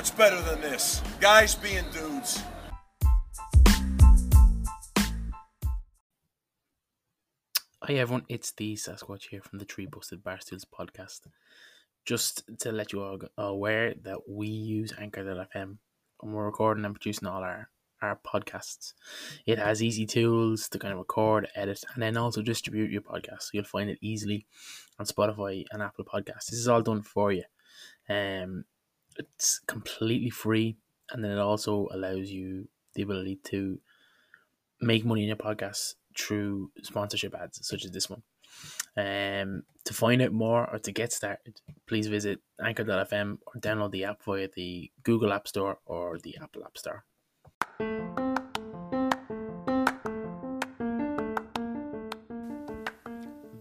What's better than this? Guys being dudes. Hi everyone, it's the Sasquatch here from the Three Busted Barstools podcast. Just to let you all aware that we use Anchor.fm when we're recording and producing all our, our podcasts. It has easy tools to kind of record, edit, and then also distribute your podcast. So you'll find it easily on Spotify and Apple Podcasts. This is all done for you. Um, it's completely free, and then it also allows you the ability to make money in your podcast through sponsorship ads such as this one. Um, to find out more or to get started, please visit anchor.fm or download the app via the Google App Store or the Apple App Store.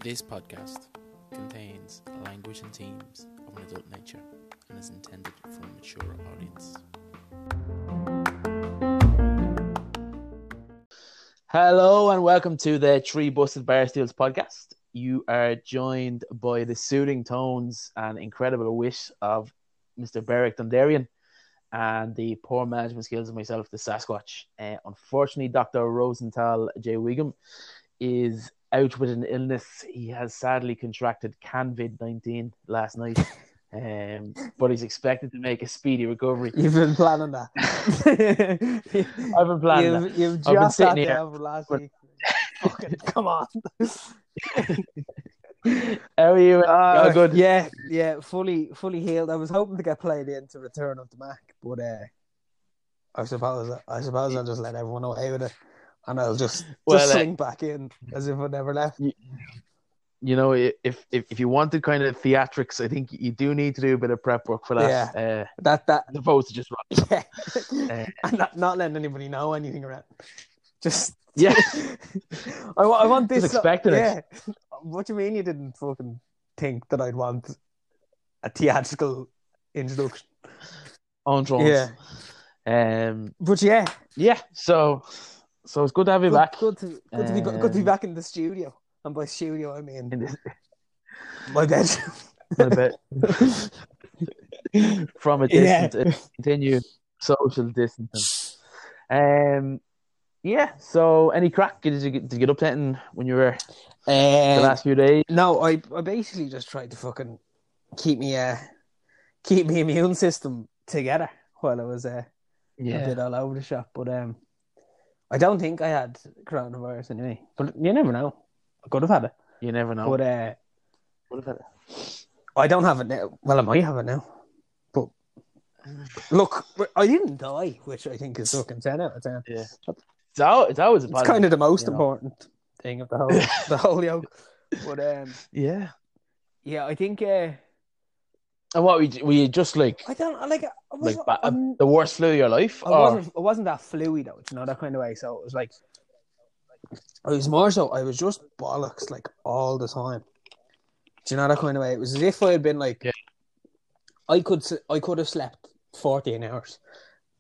This podcast contains language and themes of an adult nature and is intended for a mature audience. Hello and welcome to the Three Busted Barstools podcast. You are joined by the soothing tones and incredible wit of Mr. Berric Donderian and the poor management skills of myself, the Sasquatch. Uh, unfortunately, Dr. Rosenthal J. Wiggum is out with an illness. He has sadly contracted COVID 19 last night. Um, but he's expected to make a speedy recovery. You've been planning that. I've been planning that. you've, you've I've been sitting here, last but- week. Fucking, come on. How are you? Uh, oh, good. Yeah, yeah, fully, fully healed. I was hoping to get played into Return of the Mack, but uh, I suppose, I suppose I'll just let everyone away with it, and I'll just Well, just uh, back in as if I never left. you know, if if if you wanted kind of theatrics, I think you do need to do a bit of prep work for that. Uh, That that as opposed to just run. yeah, and not, not letting anybody know anything around. Just Yeah. I, I want this. Just expecting it. yeah. What do you mean you didn't fucking think that I'd want a theatrical introduction? on drones. Yeah, Um. but yeah, Yeah. So, so it's good to have you good, back. good to good to be good to be Um, back in the studio. And by studio, I mean this, my bedroom. a bit from a Yeah. distance, uh, continue social distancing. Um. Yeah. So, any crack? Did you get, did you get up to anything when you were the Uh, last few days? no, I I basically just tried to fucking keep me uh keep my immune system together while I was uh, a bit all over the shop. But um, I don't think I had coronavirus anyway. But you never know. I could have had it. You never know. But uh, What about it? I don't have it now. Well, I might have it now. But look, I didn't die, which I think is fucking ten out of ten. Yeah. It's, it's always a It's kind of the most you know. important thing of the whole the whole yoke. But um, Yeah. yeah, I think uh, And what we were you just like I don't like. I was, like ba- the worst flu of your life? I or- wasn't. I wasn't that fluey though. You know that kind of way. So it was like, I was more so. I was just bollocks like all the time. Do you know that kind of way? It was as if I had been like, Yeah. I could. I could have slept fourteen hours,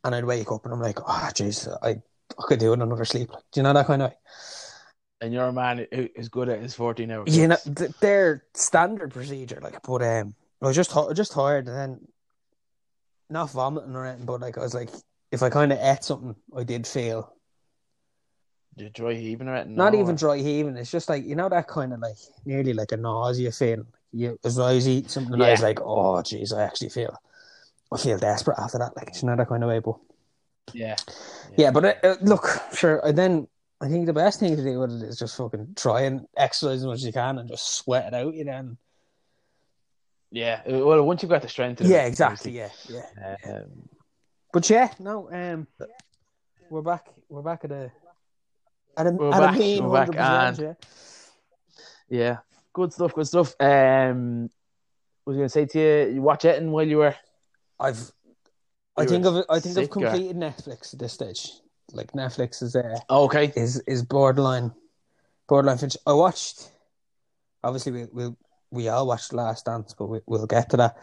and I'd wake up and I'm like, oh jeez, I I could do another sleep. Do you know that kind of way? and you're a man who is good at his 14 hours. You know, th- their standard procedure, like, but um, I was just just tired, and then not vomiting or anything, but like I was like, if I kind of ate something, I did feel dry heaving or anything? not No, even or- dry heaving. It's just like you know that kind of like nearly like a nausea feeling. You as I was eating something, and I was like, oh jeez, I actually feel, I feel desperate after that. Like it's know that kind of way, but Yeah. yeah, but uh, uh, look, sure. And then I think the best thing to do with it is just fucking try and exercise as much as you can and just sweat it out. You know. Yeah. Uh, Well, once you've got the strength. Yeah, it, exactly. Yeah, yeah. Um, But yeah, no, um, we're back. We're back at a at a, We're at back, a mean we're back, 100%, yeah. yeah. Good stuff. Good stuff. Um, was going to say to you, you watch it and while you were. I've, I think I've, I think I've or- completed Netflix at this stage. Like Netflix is uh, Oh, okay. is is borderline, borderline finished. I watched. Obviously, we we we all watched Last Dance, but we, we'll get to that.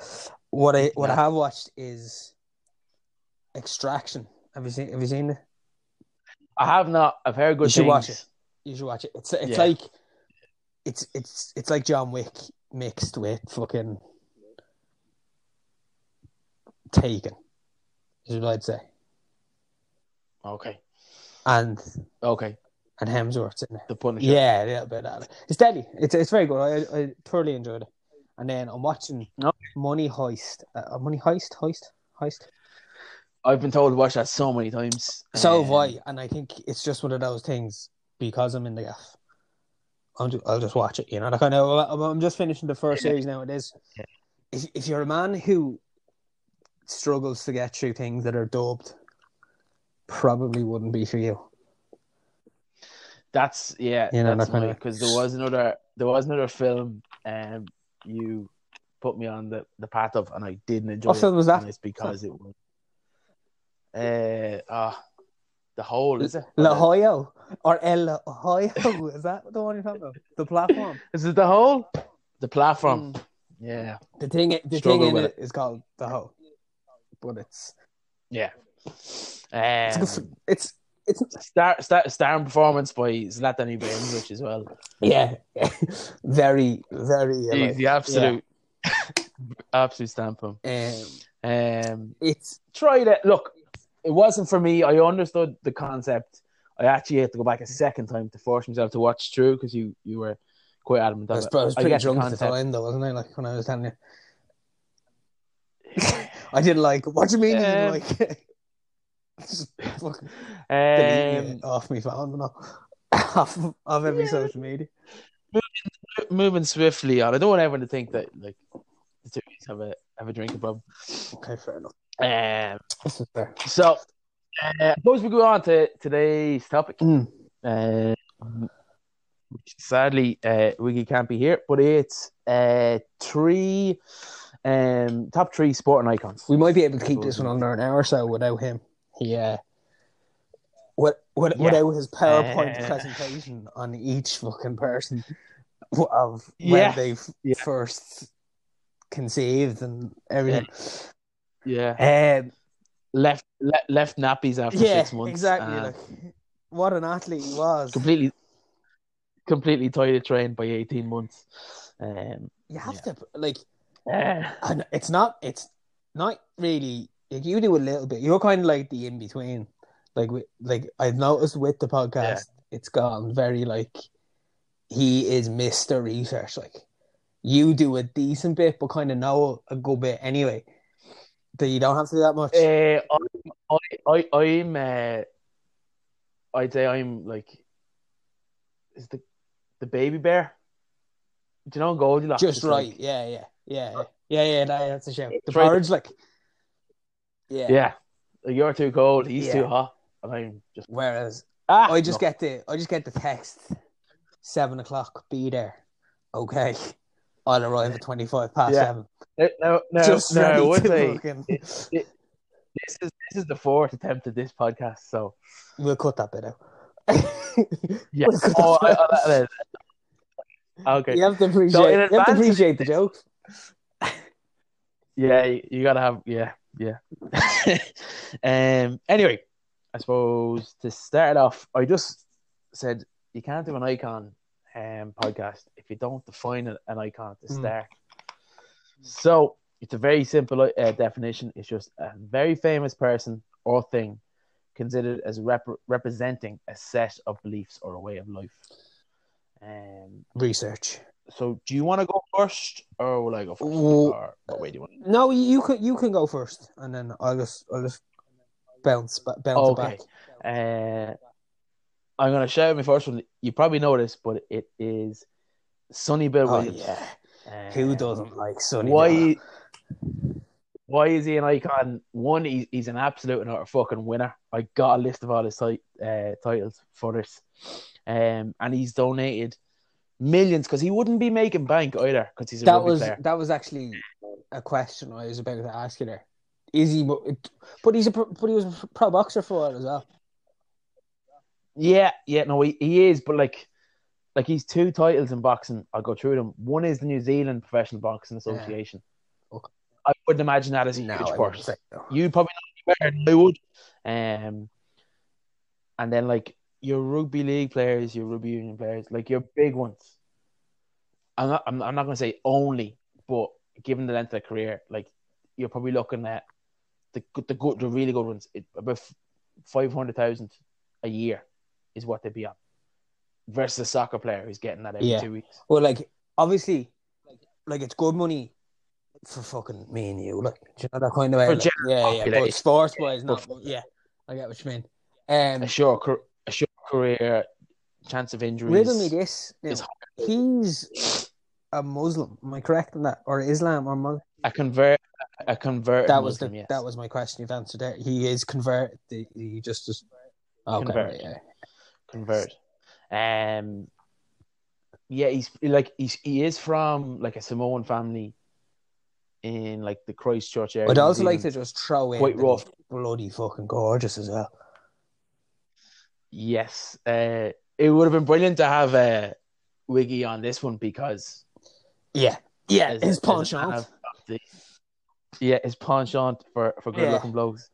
What I what I have watched is Extraction. Have you seen? Have you seen it? I have not. I've heard good You should things. watch it. You should watch it. It's it's Yeah. like it's it's it's like John Wick mixed with fucking Taken. Is what I'd say. Okay. And Okay. and Hemsworth's in there. The Punisher. Yeah, a little bit of that. It's deadly. It's it's very good. I I thoroughly enjoyed it. And then I'm watching Okay. Money Heist. Uh, Money Heist, Heist, Heist. I've been told to watch that so many times. So have Um, I, and I think it's just one of those things because I'm in the gaff. I'll, I'll just watch it, you know. Like I know I'm- I'm just finishing the first Yeah. series now. It is. Yeah. If, if you're a man who struggles to get through things that are dubbed, probably wouldn't be for you. That's yeah, You know, that's that kinda- because there was another there was another film um you put me on the, the path of and I didn't enjoy What it, film was that? it's because it was uh ah the whole is it? La Hoyo or El Hoyo? is that the one you're talking about? The platform. Is it the whole? The platform. Mm. Yeah. The thing, the Struggle thing in with it is called the hoe, but it's Yeah. it's Um, good- it's it's star, star, starring performance by Zlatan Ibrahimovic as well. yeah, very very. He's like, the absolute, absolute stamp him. Um, Um, it's tried it. Look, it wasn't for me. I understood the concept. I actually had to go back a second time to force myself to watch through because you you were quite adamant I was, it. I was I pretty the drunk at the time though, wasn't I? Like when I was telling you, I didn't like. What do you mean? you didn't Um, like? Just fucking Um, off my phone, know, off of every Yeah. social media. moving swiftly on. I don't want everyone to think that like the two have a have a drinking problem. Okay, fair enough. Um, This is fair. so uh, I suppose we go on to today's topic. Mm. Uh, sadly, uh, Wiggy can't be here, but it's uh, three um, top three sporting icons. We might be able to keep this one under an hour or so without him. Yeah. What, with, with, Yeah. without his PowerPoint Uh, presentation on each fucking person of Yeah. when they Yeah. first conceived and everything. Yeah, Um, left le- left nappies after yeah, six months. exactly. Like, what an athlete he was. completely, completely tied trained by eighteen months. Um, You have Yeah. to like, uh, and it's not. It's not really. Like you do a little bit. You're kind of like the in between. Like, like I've noticed with the podcast, it's gone very like he is Mister Research. Like you do a decent bit, but kind of know a good bit anyway. That you don't have to do that much. Uh, I, I, I, I'm. Uh, I'd say I'm like, is the the baby bear? Do you know Goldilocks? Just right. like- yeah, yeah, yeah, yeah, yeah, yeah. that- That's a show. The porridge, like, yeah. yeah. Like, you're too cold. He's Yeah. too hot. And I'm just. Whereas Ah, I just no. get the I just get the text seven o'clock. Be there. Okay. I'll arrive at twenty five past Yeah. seven. No, no, no. just no, would to say fucking- this is this is the fourth attempt at this podcast. So We'll cut that bit out. yeah. We'll Oh, I, I, I, okay. You have to appreciate. So you have to appreciate the jokes. Yeah, you, you gotta have yeah, yeah. um. Anyway, I suppose to start off, I just said you can't do an icon um podcast if you don't define an an icon to Hmm. start. So it's a very simple uh, definition. It's just a very famous person or thing considered as rep- representing a set of beliefs or a way of life. Um. Research. So, do you want to go first, or will I go first? Ooh. Or what way do you want? No, you can you can go first, and then I'll just I'll just bounce bounce it Okay. back. Uh, I'm gonna out my first one. You probably know this, but it is Sonny Bill Oh Williams. yeah, Uh, who doesn't like Sonny? Why? Bill? Why is he an icon? One, he's, he's an absolute and utter fucking winner. I got a list of all his uh, titles for this, um, and he's donated millions because he wouldn't be making bank either because he's a That was player. that was actually a question I was about to ask you there. Is he? But he's a but he was a pro boxer for a while as well. Yeah, yeah, no, he, he is, but like, like he's two titles in boxing. I'll go through them. One is the New Zealand Professional Boxing Association. Okay. I wouldn't imagine that as a No, huge I wouldn't purse. say. You probably know better than I would. Um, and then like your rugby league players, your rugby union players, like your big ones. I'm not. I'm, I'm not going to say only, but given the length of their career, like you're probably looking at the the good, the really good ones, it, about five hundred thousand a year is what they'd be on. Versus a soccer player who's getting that every Yeah. two weeks. Well, like obviously, like it's good money for fucking me and you. Like, do you know that kind of way? Like, yeah, yeah. But sports wise, not. But- But yeah, I get what you mean. Um, A short, a short career, chance of injuries. riddle me this. now. is He's a Muslim. Am I correct in that, or Islam or Muslim? A convert, a convert. That was Muslim, the yes. that was my question. You've answered there. He is convert. He just just okay. Convert. yeah. convert. Um, yeah, he's like he's he is from like a Samoan family in like the Christchurch area. I'd also like to just throw in Quite rough. bloody fucking gorgeous as well. Yes, uh, it would have been brilliant to have uh, Wiggy on this one because Yeah, yeah. as- His penchant. yeah, his penchant for for good Yeah. looking blokes.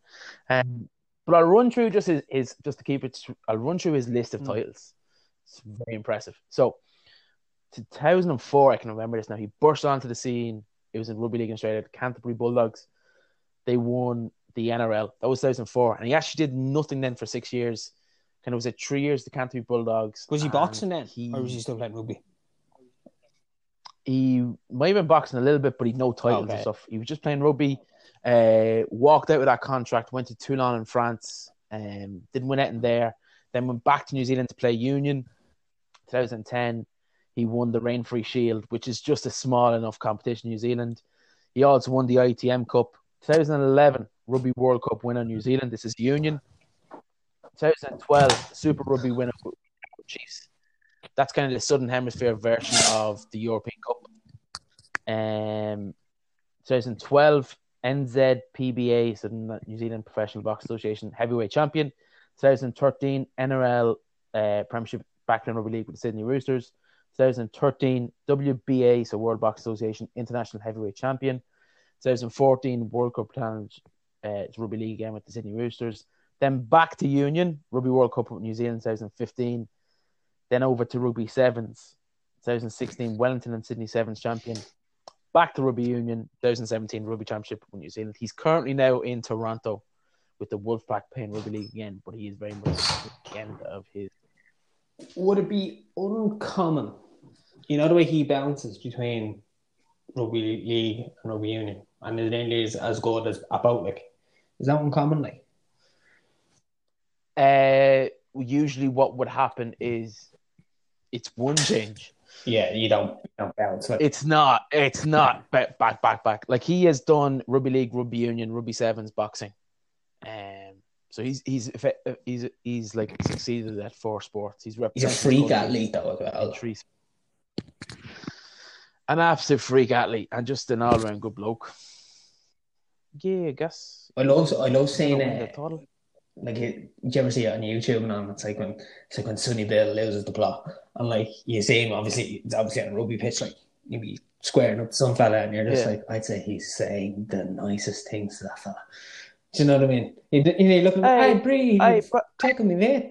Um, but I'll run through just his, his just to keep it. I'll run through his list of Mm. titles. It's very impressive. So, 2004, I can remember this now. He burst onto the scene. It was in rugby league in Australia, the Canterbury Bulldogs. They won the NRL. That was 2004, and he actually did nothing then for six years. Kind of was it three years the Canterbury Bulldogs. Was he boxing then, He, or was he still playing rugby? he might have been boxing a little bit, but he'd no titles Okay. and stuff. He was just playing rugby. Uh, walked out with that contract, went to Toulon in France, um, didn't win anything there. Then went back to New Zealand to play Union. 2010, he won the Ranfurly Shield, which is just a small enough competition in New Zealand. He also won the ITM Cup. 2011, Rugby World Cup winner New Zealand. This is Union. 2012, Super Rugby winner Chiefs. That's kind of the Southern Hemisphere version of the European Cup. Um, 2012, NZPBA, so the New Zealand Professional Box Association heavyweight champion. 2013, NRL uh, Premiership Backline Rugby League with the Sydney Roosters. 2013, WBA, so World Box Association International Heavyweight Champion. 2014, World Cup Challenge uh, Rugby League again with the Sydney Roosters. Then back to Union, Rugby World Cup with New Zealand 2015. Then over to Rugby Sevens, 2016, Wellington and Sydney Sevens champion. Back to Rugby Union, 2017 Rugby Championship with New Zealand. He's currently now in Toronto with the Wolfpack playing Rugby League again, but he is very much at the end of his. Would it be uncommon? You know the way he bounces between rugby league and rugby union, and it nearly is as good as about like. Is that uncommon? Like, Uh, usually, what would happen is it's one change. yeah, you don't you don't bounce like. It's not. It's not back, back, back, back. Like he has done rugby league, rugby union, rugby sevens, boxing. Um, so he's he's he's he's like succeeded at four sports. He's He's a freak athlete though well. three. An absolute freak athlete and just an all round good bloke. Yeah, I guess. I love I love seeing don't uh, like it, did you ever see it on YouTube and it's like when it's like when Sonny Bill loses the plot and like you see him obviously it's obviously on a rugby pitch like you be squaring up to some fella and you're just Yeah. like I'd say he's saying the nicest things to that fella. Do you know what I mean? You, you know, looking, Hey, hey, Bree, Hey, you've bro, taken me, there.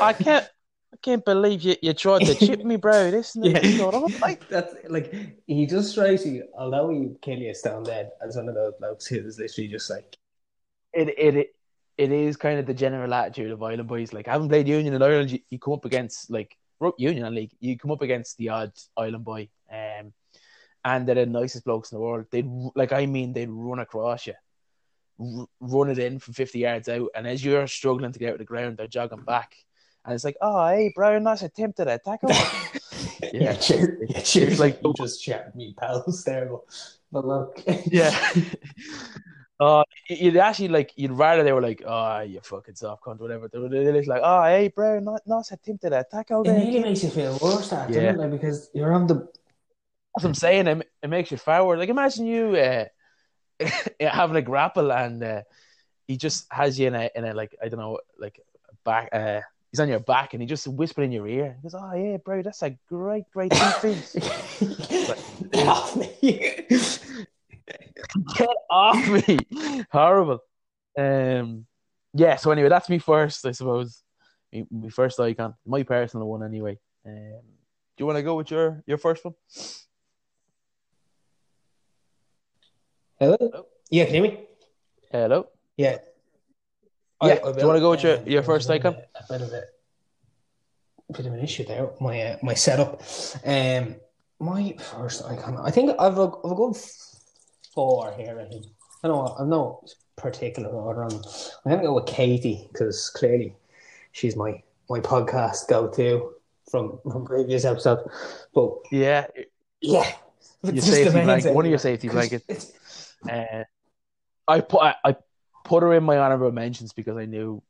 I can't. I can't believe you, you tried to chip me, bro. This and Yeah. this. Like, Like that's like he just strikes you, although he kill you stone dead, as one of those blokes who's literally just like it, it it it is kind of the general attitude of Island boys. Like, I haven't played Union in Ireland. You, you come up against like Ru- Union League. You come up against the odd Island boy, um, and they're the nicest blokes in the world. They'd like, I mean, they'd run across you, r- run it in from fifty yards out, and as you're struggling to get out of the ground, they're jogging back, and it's like, oh, hey, Brown, nice attempt at a tackle. yeah, Yeah. cheer, yeah, cheers. Like you just chat me, pal. It's terrible. But look, Yeah. Uh, you'd actually like you'd rather they were like, oh, you fucking soft cunt, whatever. They were they're just like, oh, hey, bro, not not attempted a tackle it really makes you feel worse, that Yeah. doesn't it? Like, because you're on the That's what I'm saying. It, it makes you forward. Like imagine you uh, having a grapple and uh, he just has you in a in a like I don't know like back. Uh, he's on your back and he just whispered in your ear. He goes, oh yeah, bro, that's a great great defense. Get off me. Get off me! Horrible. Um, yeah. So anyway, that's me first, I suppose. Me, me first icon, my personal one, anyway. Um, do you want to go with your your first one? Hello? Yeah, can you hear me? Hello. Yeah. Yeah. I, I do you want to go with your, your first icon? A bit of a, bit of an issue there. My uh, my setup. Um, my first icon. I think I've a, I've a good four here. I think. I know I've no particular order. I'm, I'm gonna go with Katie because clearly she's my my podcast go to from from previous episodes. But yeah, yeah, your safety blanket, one of your safety blankets. Uh, I put I, I, put her in my honorable mentions because I knew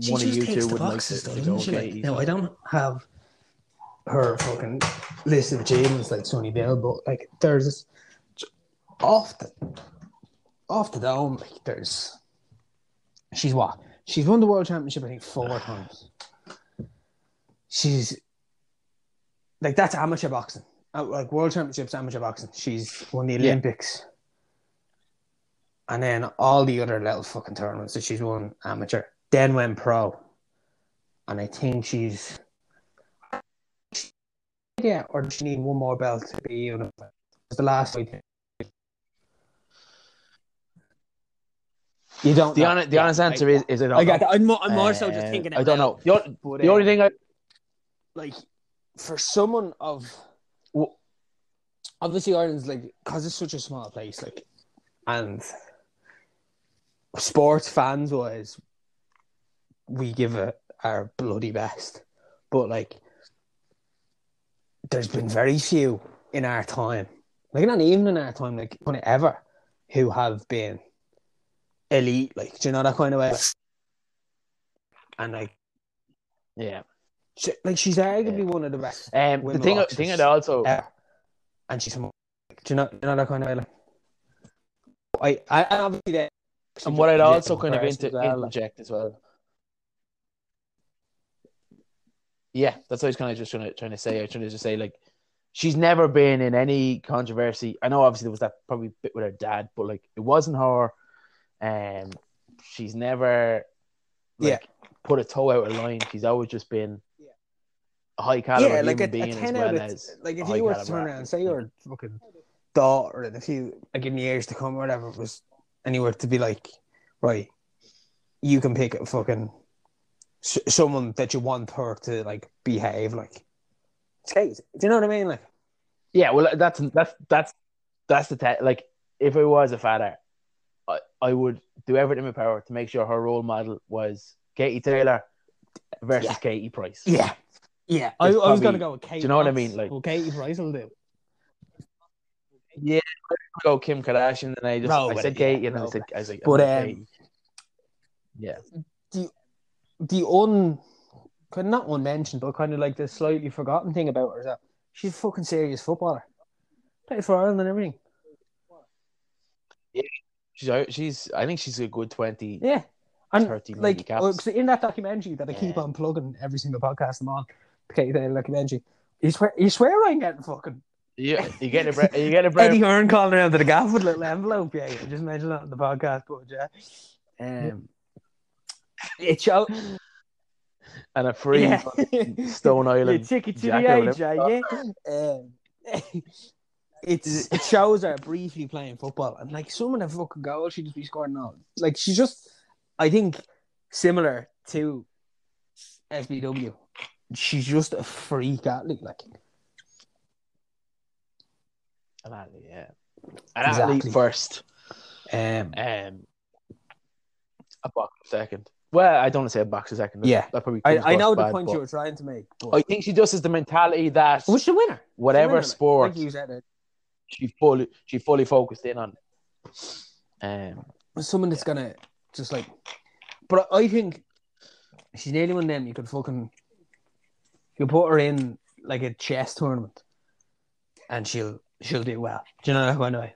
she one of you two would like to, to go. Okay, now I don't have her fucking list of achievements like Sonny Bill, but like there's off the off the dome, like there's she's what she's won the world championship I think four times. She's like that's amateur boxing, uh, like world championships, amateur boxing. She's won the Olympics. Yeah. And then all the other little fucking tournaments that she's won amateur, then went pro. And I think she's yeah, or does she need one more belt to be unified? The last fight. You don't. The, honest, the honest answer I, is is it? I got. I'm more, I'm more so just uh, thinking. I don't know. The, but, the uh, only thing I like for someone of well, obviously Ireland's like because it's such a small place, like and sports fans wise, we give it our bloody best, but like there's been very few in our time, like not even in our time, like ever, who have been elite, like do you know that kind of way? And like, yeah, she, like she's arguably yeah. one of the best. Um, the thing, thing that also, ever. and she's, do you know, do you know that kind of way? Like, I, I obviously that. And what I'd also kind of inter- well. interject as well. Yeah, that's what I was kind of just trying to trying to say. I was trying to just say like she's never been in any controversy. I know obviously there was that probably bit with her dad, but like it wasn't her. Um, she's never like yeah. put a toe out of line. She's always just been a high caliber yeah, like human a, being a as well as like if you were to turn around and say your fucking daughter in a few like in years to come or whatever was anywhere to be like right, you can pick a fucking someone that you want her to like behave like. Skate. Do you know what I mean? Like, yeah. Well, that's that's that's that's the te- like. If I was a father, I, I would do everything in my power to make sure her role model was Katie Taylor versus yeah. Katie Price. Yeah, yeah. I, I, was gonna go with Katie. Do you know what I mean? Like, well, Katie Price will do. Yeah, go Kim Kardashian, and I just no, I said Katie, yeah, and no, I said I but um, yeah. The the un kind not unmentioned, but kind of like the slightly forgotten thing about her is that she's a fucking serious footballer. Played for Ireland and everything. Yeah, she's she's. I think she's a good twenty. Yeah, and 30 like in that documentary that I keep yeah. on plugging every single podcast I'm on. Okay, the documentary. You swear, you swear I'm getting fucking. Yeah, you get a bre- you get a bre- Eddie Hearn calling around to the gaff with a little envelope. Yeah, yeah, just mentioned that on the podcast, but yeah. Um, it show and a free yeah. Stone Island yeah, ticket to the age, yeah. Um, it's it shows her briefly playing football and like some of the fucking goals she just be scoring now. Like she's just, I think, similar to SBW. She's just a freak athlete, like. Yeah. An exactly. athlete first. Um, um, a box second. Well, I don't want to say a box a second. Yeah, that probably. I, I know the point you were trying to make. But... I think she just has the mentality that. Who's the winner? Whatever winner, sport. it. She fully, she fully focused in on. Um, someone that's yeah. gonna just like, but I think she's nearly one of them. You could fucking, you put her in like a chess tournament, and she'll she'll do well. Do you know what I know?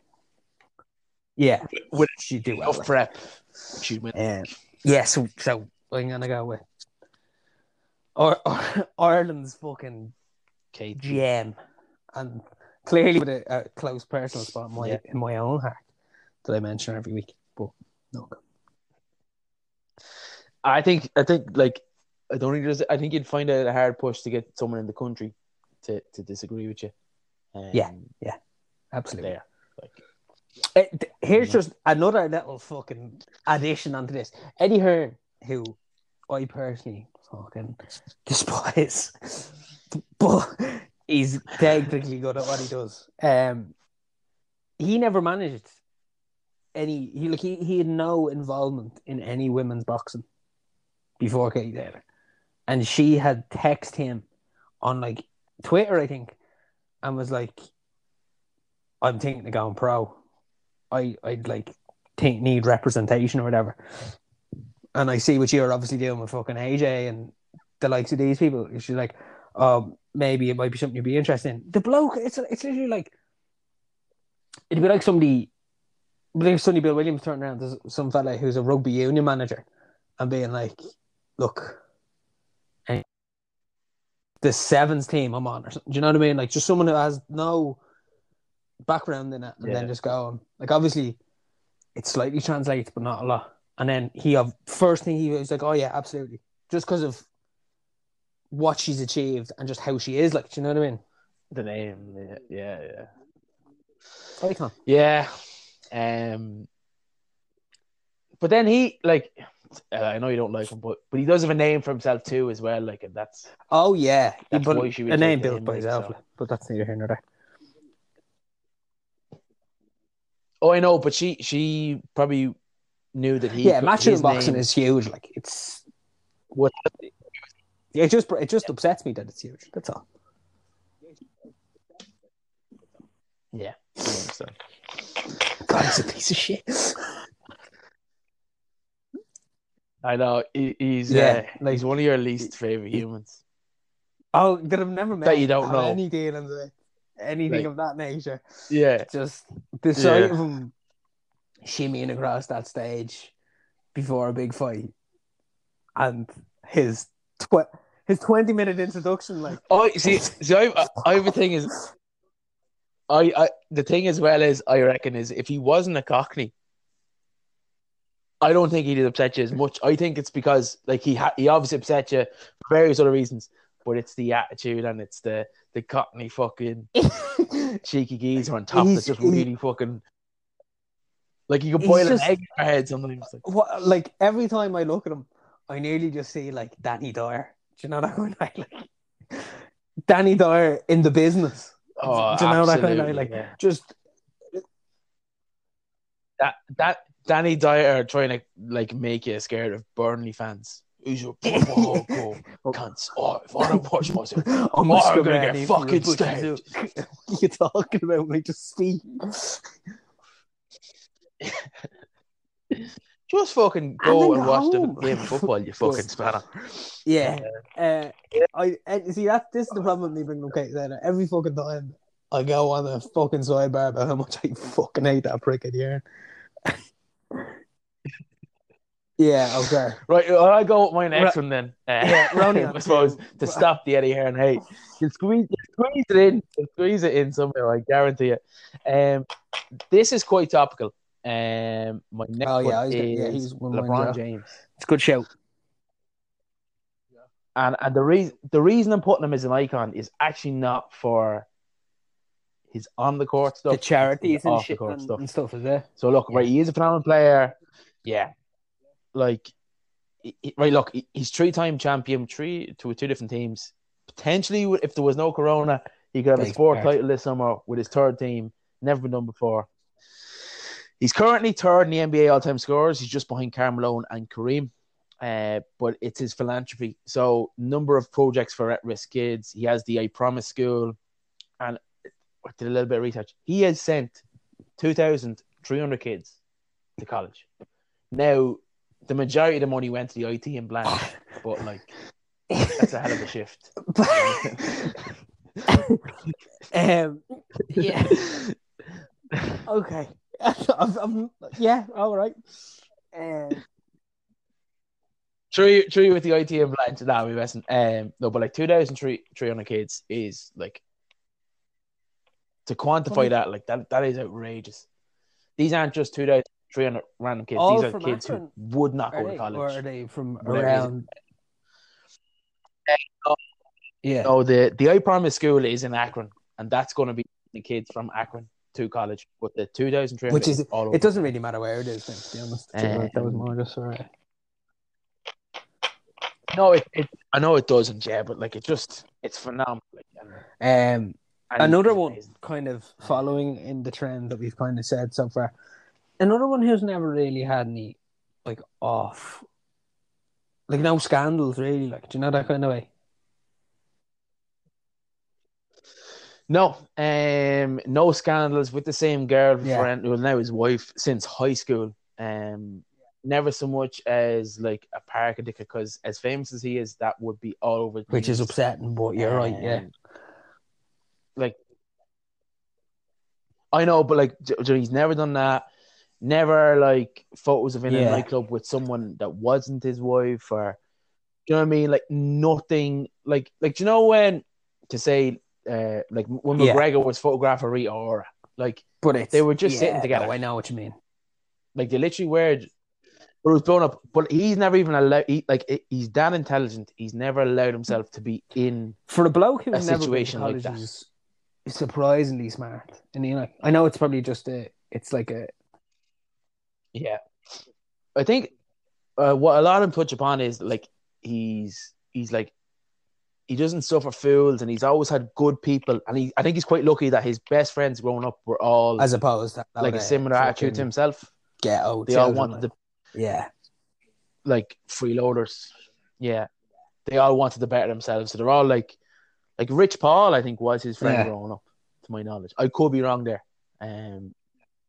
Yeah, with she do well. prep, she'd win. Um, yeah, so, so I'm gonna go with or, or Ireland's fucking GM, and clearly with a, a, close personal spot in my yeah. in my own heart that I mention every week. But no, I think I think like I don't think there's I think you'd find it a hard push to get someone in the country to, to disagree with you. Um, yeah, yeah, absolutely. There, like It, here's just another little fucking addition onto this. Eddie Hearn, who I personally fucking despise, but he's technically good at what he does. Um, he never managed any. He like he, he had no involvement in any women's boxing before Katie Taylor, and she had texted him on like Twitter, I think, and was like, "I'm thinking of going pro. I I'd like think need representation or whatever." And I see what you're obviously doing with fucking AJ and the likes of these people. She's like, "Oh, maybe it might be something you'd be interested in." The bloke, it's it's literally like it'd be like somebody, like Sonny Bill Williams turning around to some fella who's a rugby union manager and being like, "Look." The sevens team I'm on, or something. Do you know what I mean? Like just someone who has no background in it, and Yeah. then just go on. Like obviously, it slightly translates, but not a lot. And then he, of first thing he was like, "Oh yeah, absolutely," just because of what she's achieved and just how she is. Like, do you know what I mean? The name, yeah, yeah, yeah. Icon. Yeah. Um but then he like uh, I know you don't like him, but but he does have a name for himself too as well. Like and that's Oh yeah, That's but why she a name built by himself. so. But that's neither here nor there. oh I know, but she she probably knew that he yeah, matching his boxing name is huge. Like it's was it just it just upsets me that it's huge. That's all. yeah. I understand. God, he's a piece of shit. I know he, he's Yeah, uh, like- he's one of your least favorite humans. Oh, that I've never met. That you don't know. any dealings with anything Like- of that nature. Yeah, Just the sight Yeah. of him shimmying across that stage before a big fight, and his tw- his twenty minute introduction, like Oh, see, see, I, I thing is, I, I, the thing as well is, I reckon is if he wasn't a Cockney, I don't think he'd upset you as much. I think it's because like he ha- he obviously upset you for various other reasons, but it's the attitude and it's the the Cockney fucking cheeky geezer on top He's- that's just really fucking like you could He's boil just- an egg in your head sometimes. Like, what, like every time I look at him, I nearly just see like Danny Dyer. Do you know that of like Danny Dyer in the business? oh, Do you know that kind of like yeah. just that that Danny Dyer trying to like make you scared of Burnley fans. Who's your whoa, cunts? Oh, if I don't watch myself, I'm Oh, I'm gonna get fucking stabbed. What are you talking about? me just speak. just fucking go and go watch the game of football, you fucking spanner. Yeah. Uh, I and see that this is the problem with me bringing up Kate Taylor. Every fucking time I go on a fucking sidebar about how much I fucking hate that prick at the end. Yeah. Okay. Right, well, I go with my next Ro- one then. Uh, Yeah, Ronnie I suppose to stop the Eddie Hearn hate. You squeeze, you squeeze it in, you squeeze it in somewhere. I guarantee it. Um, this is quite topical. Um, my next Oh, yeah, one is yeah, he's one of mine, LeBron. James. It's a good show. And and the reason the reason I'm putting him as an icon is actually not for his on the court stuff. The charities and the shit court and, stuff. and stuff, is it? So look, right, he is a phenomenal player. Yeah, like he- right. Look, he's three-time champion, three to two different teams. Potentially, if there was no corona, he could have a sport part. title this summer with his third team. Never been done before. He's currently third in the NBA all-time scorers. He's just behind Carmelo and Kareem. Uh, but it's his philanthropy. So number of projects for at-risk kids. He has the I Promise School, and I did a little bit of research. He has sent two thousand three hundred kids to college. Now, the majority of the money went to the IT and Blanche, but like that's a hell of a shift. um, yeah. Okay. I've, I've, yeah. All right. Um, True, true with the IT and Blanche. No, we wasn't. Um, no, but like two thousand three three hundred kids is like to quantify that like that that is outrageous. These aren't just two thousand three hundred random kids. All These are kids Akron? who would not are go they, to college. or are they from Whatever it is. around? Yeah. No, the the I Promise School is in Akron, and that's going to be the kids from Akron to college, but the two thousand three Which is all over. it doesn't really matter where it is. Then, to be honest, Um, that was more just uh, No, it, it I know it doesn't, yeah, but like it just it's phenomenal. Like, and, um and another one kind of following in the trend that we've kind of said so far. Another one who's never really had any like off, like no scandals really. Like, do you know that kind of way? No, um, no scandals with the same girlfriend, Yeah. well now his wife since high school. Um, never so much as like a park ticket because as famous as he is, that would be all over. Which is upsetting, but you're right. Yeah, Um, Like, I know, but like, he's never done that. Never like photos of in Yeah. a nightclub with someone that wasn't his wife, or do you know what I mean? Like nothing. Like, like do you know when to say, uh, like when Yeah. McGregor was photographer Rita Ora, like, but it's They were just yeah, sitting together. no, I know what you mean. like they literally were. But it was blown up. But he's never even allowed. He, like he's that intelligent. He's never allowed himself to be in. For a bloke who's A never situation like that. Surprisingly smart. And you know, I know it's probably just a, it's like a Yeah, I think uh, what a lot of them touch upon is like he's he's like he doesn't suffer fools, and he's always had good people, and he I think he's quite lucky that his best friends growing up were all as opposed to like a similar attitude to himself. Ghetto. They all wanted like. the yeah, like freeloaders. Yeah, they all wanted to better themselves, so they're all like like Rich Paul. I think was his friend Yeah. growing up, to my knowledge. I could be wrong there, um,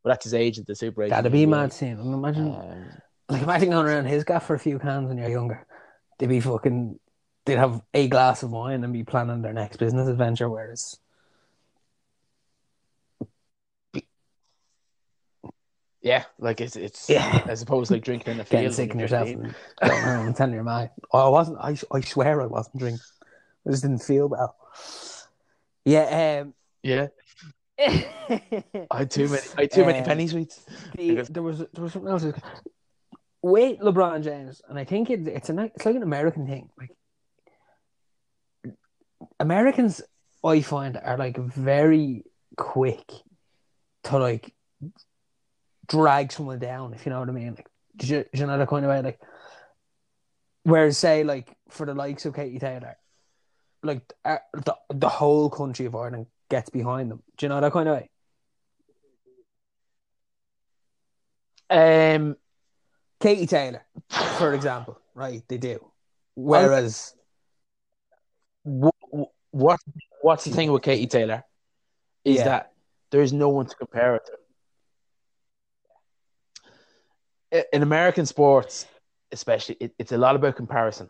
but that's his agent, the super agent. that'd be mad scene. Imagine, Um, like, imagine going around his gaff for a few cans when you're younger. They'd be fucking. They'd have a glass of wine and be planning their next business adventure. Whereas, yeah, like it's it's Yeah. as opposed to like drinking in a getting field. sick in yourself and going and telling your mate, "Oh, I wasn't. I, I swear I wasn't drinking. I just didn't feel well." Yeah. Um, Yeah, I had too many. I had too many Um, penny sweets. the, there was there was something else. Wait, LeBron James, and I think it, it's a it's like an American thing. Like Americans, I find are like very quick to like drag someone down, if you know what I mean. Like, do you, do you know that kind of way? Like, whereas say like for the likes of Katie Taylor, like uh, the the whole country of Ireland gets behind them. Do you know that kind of way? Um, Katie Taylor, for example, right? They do. Whereas, what what what's the thing with Katie Taylor is Yeah. that there's no one to compare it to. In American sports, especially, it, it's a lot about comparison,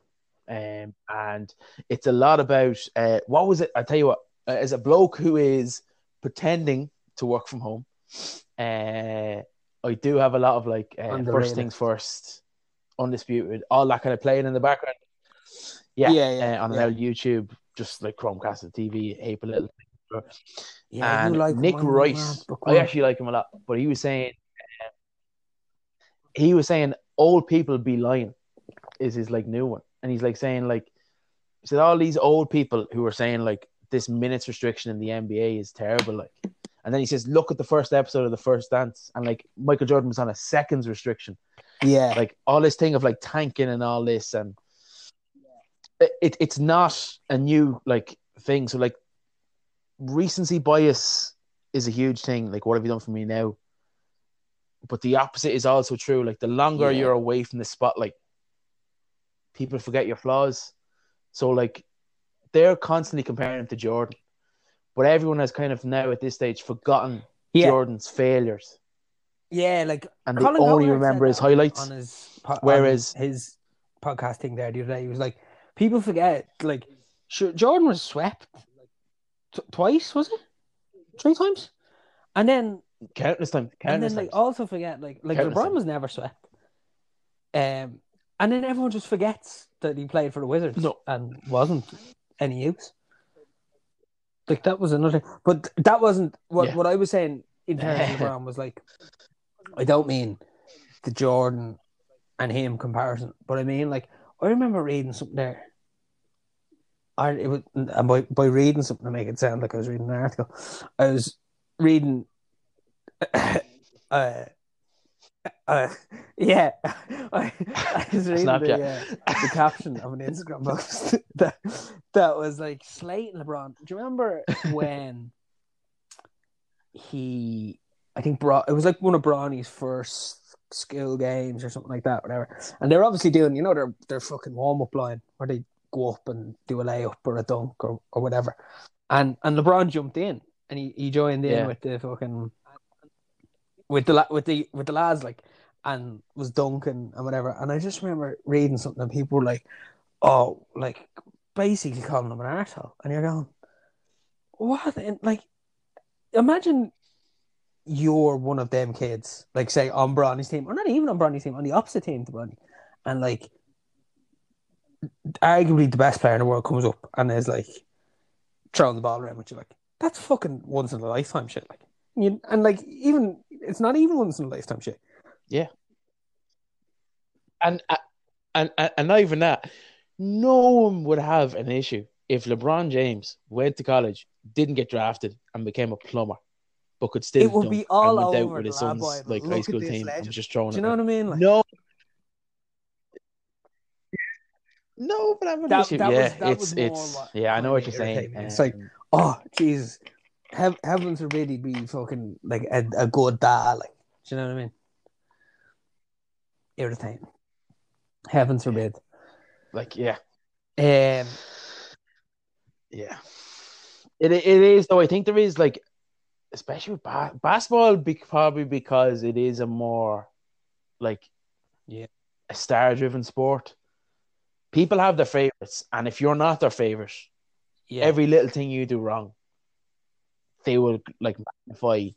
um, and it's a lot about uh, what was it? I tell you what, uh, as a bloke who is pretending to work from home, uh, I do have a lot of like uh, first things first, undisputed, all that kind of playing in the background. Yeah, Yeah, yeah, uh, on yeah. an old YouTube, just like Chromecast TV, ape a little. yeah, and like Nick Wright, I actually like him a lot, but he was saying, uh, he was saying old people be lying, is his like new one, and he's like saying like, he said all these old people who are saying like this minutes restriction in the NBA is terrible, like, and then he says look at the first episode of the First Dance, and like Michael Jordan was on a seconds restriction, yeah, like all this thing of like tanking and all this and it, it it's not a new like thing. So like recency bias is a huge thing. Like what have you done for me now? But the opposite is also true. Like the longer Yeah. you're away from the spotlight people forget your flaws so like they're constantly comparing him to jordan but everyone has kind of now at this stage forgotten yeah, jordan's failures yeah. Like and they Colin only Cowherd remember his highlights on his po- Whereas- on his podcasting there the other day. He was like, people forget like sure, Jordan was swept t- twice, was it? Three times, and then countless times and countless then like also forget like like Countless LeBron times. was never swept. Um, and then everyone just forgets that he played for the Wizards No. and wasn't any use. Like that was another, but that wasn't what Yeah. what I was saying in terms of LeBron was like. I don't mean the Jordan and him comparison, but I mean like I remember reading something there. I it was and by by reading something to make it sound like I was reading an article. I was reading uh, uh, yeah, I, I was reading the, uh, the caption of an Instagram post that that was like slating LeBron. Do you remember when he? I think brought it was like one of Bronny's first skill games or something like that, whatever. And they're obviously doing, you know, their their fucking warm up line where they go up and do a layup or a dunk or, or whatever. And and LeBron jumped in and he, he joined in yeah. with the fucking with the with the with the lads like and was dunking and whatever. And I just remember reading something and people were like, "Oh, like basically calling him an asshole," and you're going, "What?" And like, imagine you're one of them kids, like say on Bronny's team, or not even on Bronny's team, on the opposite team to Bronny, and like arguably the best player in the world comes up and is like throwing the ball around, which you're like, that's fucking once in a lifetime shit. Like, you, and like even it's not even once in a lifetime shit. Yeah. And uh, and and, and not even that, no one would have an issue if LeBron James went to college, didn't get drafted, and became a plumber, but could still it would be all over out with his son's like high school team legend. and just throwing. Do you know what I mean? Like, no. No, but I'm an that, issue. That yeah, was, it's it's yeah. I know what you're saying. It's like, oh, Jesus, Hev- heavens forbid he be fucking like a, a good dad. Like, do you know what I mean? Irritating. Heavens forbid. Like, yeah. Um, yeah. It it is though. I think there is like, especially with ba- basketball, be- probably because it is a more like, yeah, a star-driven sport. People have their favorites, and if you're not their favorite, yeah. every little thing you do wrong they will like magnify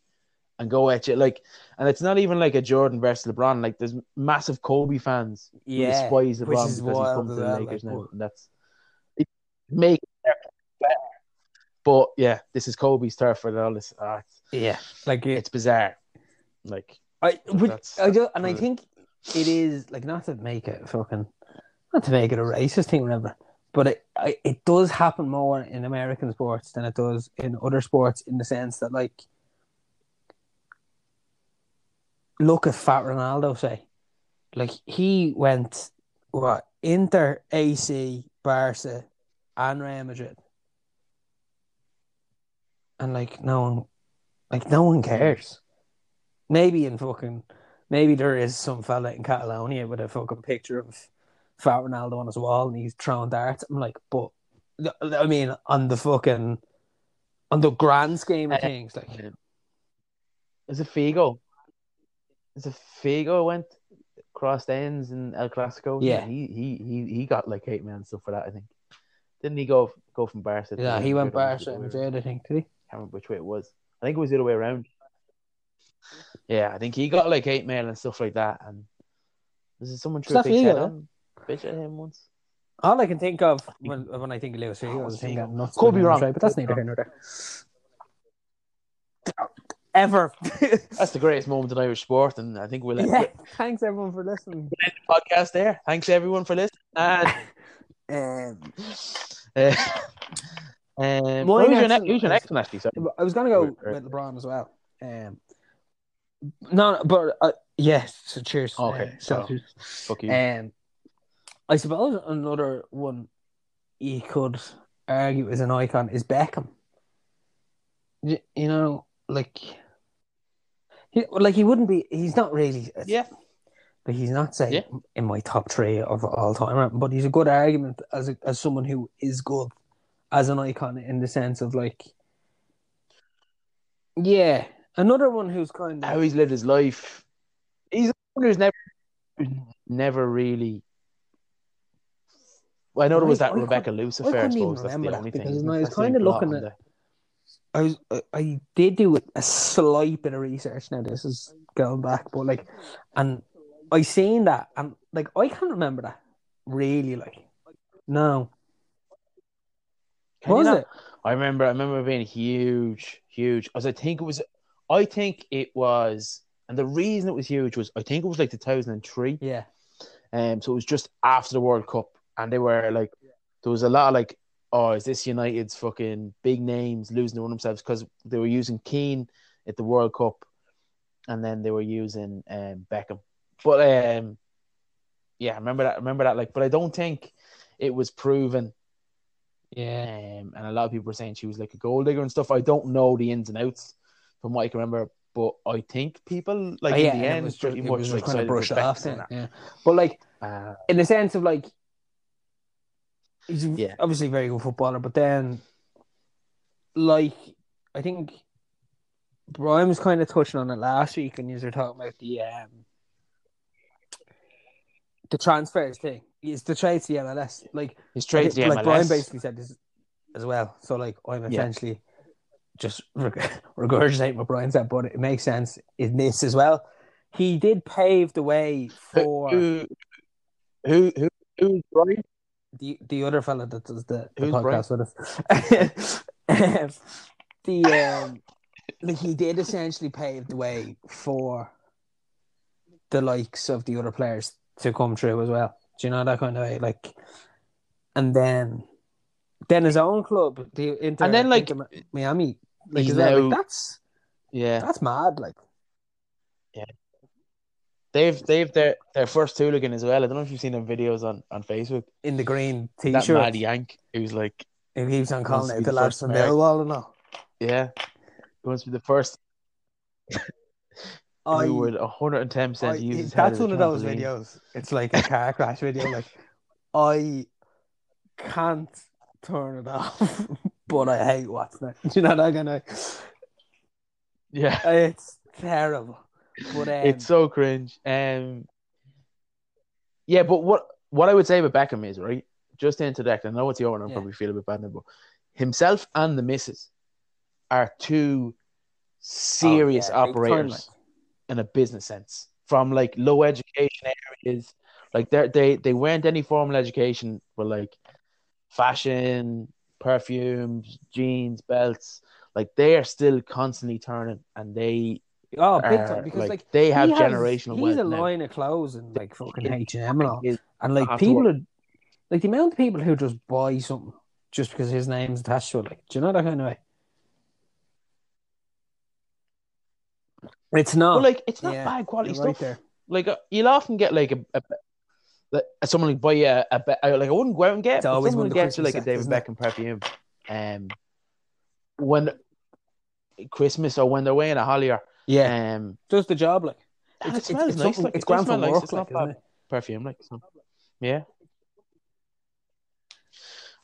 and go at you. Like and it's not even like a Jordan versus LeBron. Like there's massive Kobe fans yeah who despise LeBron because he's come to the Lakers like, now and that's it make better. But yeah this is Kobe's turf and all this yeah like it, it's bizarre. Like I but I do and I think it is like not to make it fucking not to make it a racist thing whatever but it it does happen more in American sports than it does in other sports in the sense that like look at Fat Ronaldo say. Like he went what Inter AC Barca and Real Madrid. And like no one like no one cares. Maybe in fucking maybe there is some fella in Catalonia with a fucking picture of Fat Ronaldo on his wall and he's throwing darts. I'm like, but I mean, on the fucking on the grand scheme of uh, things, like, is it Figo? Is it Figo went crossed ends in El Clasico? Yeah, he he he he got like eight man stuff for that. I think. Didn't he go go from Barca? Yeah, he went Barca and Madrid. I think did he? I can't remember which way it was. I think it was the other way around. Yeah, I think he got like eight mail and stuff like that. And this is someone true big head bitch at him once. All I can think of when when I think of Luis Figo is him nuts. Could be wrong, but that's neither here nor there. Ever. that's the greatest moment in Irish sport, and I think we'll. Yeah. Thanks everyone for listening. We'll the podcast there. Thanks everyone for listening. And um, uh, um, who's, your next, who's your next one, actually? Sorry. I was gonna go with LeBron as well. Um, no, but uh, yes. Yeah, so cheers. Okay. Uh, so, so fuck you. Um, I suppose another one you could argue is an icon is Beckham. You, you know, like, he, like he wouldn't be. He's not really. Yeah. But he's not say yeah. in my top three of all time. But he's a good argument as a, as someone who is good as an icon in the sense of like, yeah, another one who's kind of how he's lived his life. He's who's never, never really well, I know there was that I Rebecca Loos affair. I couldn't even remember that because I was kind of looking at. I was I did do a slight bit of research. Now this is going back, but like, and I seen that, and like I can't remember that really. Like, no. Can was it? I remember. I remember being huge, huge. As I think it was. I think it was, and the reason it was huge was I think it was like 2003. Yeah. Um. So it was just after the World Cup and they were like, there was a lot of like, oh, is this United's fucking big names losing to themselves because they were using Keane at the World Cup and then they were using um, Beckham. But um, yeah, remember that. Remember that. Like, but I don't think it was proven. Yeah, Um, and a lot of people were saying she was like a gold digger and stuff. I don't know the ins and outs from what I can remember, but I think people like Oh, yeah, in the end was pretty it much was like kind of brushed off. and Then, that. yeah, but like Uh, in the sense of like, he's Yeah. obviously a very good footballer, but then, like, I think Brian was kind of touching on it last week, and you were talking about the um, the transfers thing. Is the trade to the MLS like? his trade to the like Brian basically said this as well. So like I'm Yeah. essentially just reg- regurgitating what Brian said, but it makes sense in this as well. He did pave the way for who, who, who, who's Brian? The the other fella that does the, the podcast with us. The um, like he did essentially pave the way for the likes of the other players to come through as well. Do you know that kind of way? Like, and then then his own club, the Inter, And then, like, Inter Mi- Miami, like, is like that's Yeah, that's mad. Like, they've they've their their first hooligan as well. I don't know if you've seen them videos on on Facebook. in the green That t-shirt, That mad Yank who's like, he keeps on calling out the the lads from. Millwall and all. yeah, he wants to be the first I, who would 110 I, percent use his that's one of those videos. It's like a car crash video. Like I can't turn it off, but I hate watching it. Do you know that kind of? Yeah, It's terrible. But um, it's so cringe. Um, yeah, but what what I would say about Beckham is right. Just to interject, I know it's your one. I Yeah. probably feel a bit bad now, but himself and the missus are two serious Oh, yeah, operators in a business sense. From like low education areas, like they they they weren't any formal education, but like fashion, perfumes, jeans, belts. Like they are still constantly turning, and they oh, big are, time because like, like, they have has- generational He's a now. line of clothes and like fucking H and M and all, and like people are like the amount of people who just buy something just because his name's attached to it. Like, do you know that kind of way? It's not. Well, like it's not Yeah, bad quality you're right stuff. there. Like uh, you'll often get like a, a, like someone like buy a, a be- uh, like I wouldn't go out and get. It's always someone gets you like a David Beckham perfume, um, when Christmas or when they're weighing a Hollier, Yeah, um, does the job like. It's, it smells it's, nice. Like it's it grand for smell nice. work, It's like, not bad it? perfume, like so. Yeah.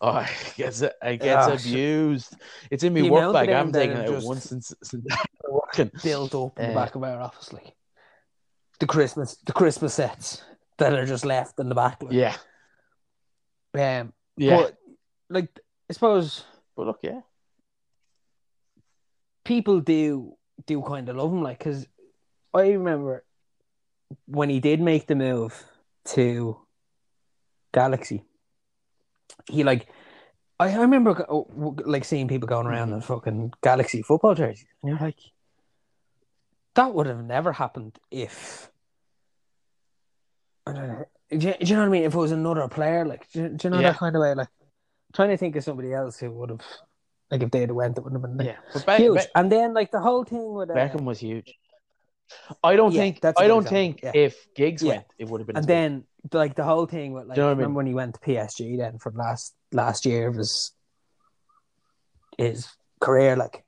Oh, it gets it gets shit. abused. It's in my work bag. I haven't taken it once since since working. built up in the Uh, back of our office, like the Christmas, the Christmas sets that are just left in the back. Like. Yeah, Um, yeah. But like, I suppose but look, yeah. people do do kind of love him, like, because I remember when he did make the move to Galaxy, he like. I, I remember like seeing people going around mm-hmm. in fucking Galaxy football jerseys, and you're like, that would have never happened if. I don't know. Do you, do you know what I mean? If it was another player, like, do you, do you know Yeah. that kind of way? Like, trying to think of somebody else who would have, like, if they had went, it wouldn't have been Yeah, huge. And then, like, the whole thing with uh, Beckham was huge. I don't Yeah, think. that's I don't think yeah. if Giggs Yeah. went, it would have been. and as big. then like the whole thing with like you know I mean? remember when he went to PSG then from last last year of his his career like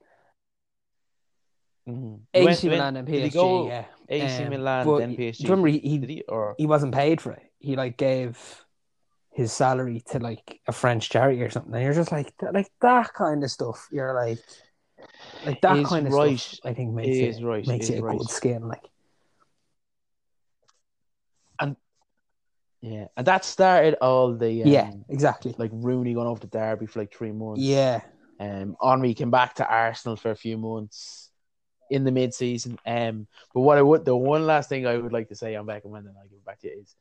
Mhm. Went- AC went- Milan and PSG go yeah AC Um, Milan, then do PSG. you remember he, he, he or he wasn't paid for it he like gave his salary to like a French charity or something and you're just like like that kind of stuff you're like like that kind of right. stuff I think makes Is it right, makes is it a right. good skin like and yeah, and that started all the um, yeah exactly like Rooney going off to Derby for like three months. yeah Um, Henry came back to Arsenal for a few months in the mid season. Um, but what I would, the one last thing I would like to say on Beckham, and then I'll give it back to you is,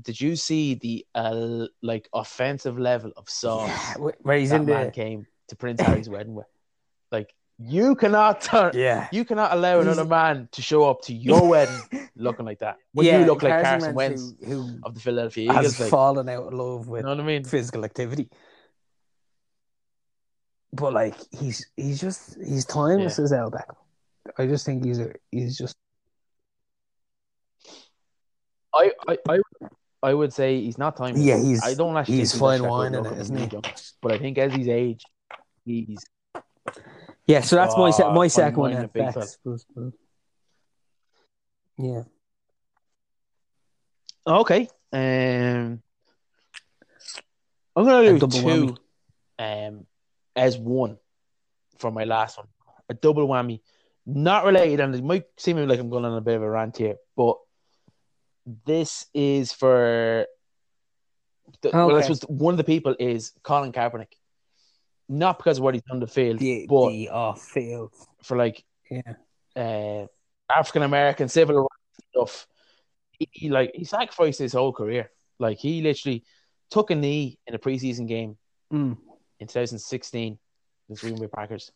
did you see the uh, like offensive level of sauce yeah where he's that in man the came to Prince Harry's wedding with? Like you cannot turn, yeah you cannot allow another man to show up to your wedding looking like that. When you look like Carson Wentz who, who of the Philadelphia has Eagles, like, fallen out of love with you know what I mean? physical activity. But like he's he's just he's timeless as hell Beckham. I just think he's a he's just. I I I, I would say he's not timeless. Yeah, he's- I don't actually. he's fine that wine in it, is isn't he? young. But I think as he's age, he's Yeah, so that's my se- my second one. wine then, and big Bex, fella. suppose, but- Yeah. okay. Um, I'm gonna A do double two, um, as one for my last one. A double whammy, not related, and it might seem like I'm going on a bit of a rant here, but this is for. The, Well, I Okay. suppose one of the people is Colin Kaepernick, not because of what he's done on the field, The, but the off field. for like Yeah. uh, African American civil rights stuff. He, he, like he sacrificed his whole career. Like he literally took a knee in a preseason game Mm. in 2016 with the Green Bay Packers.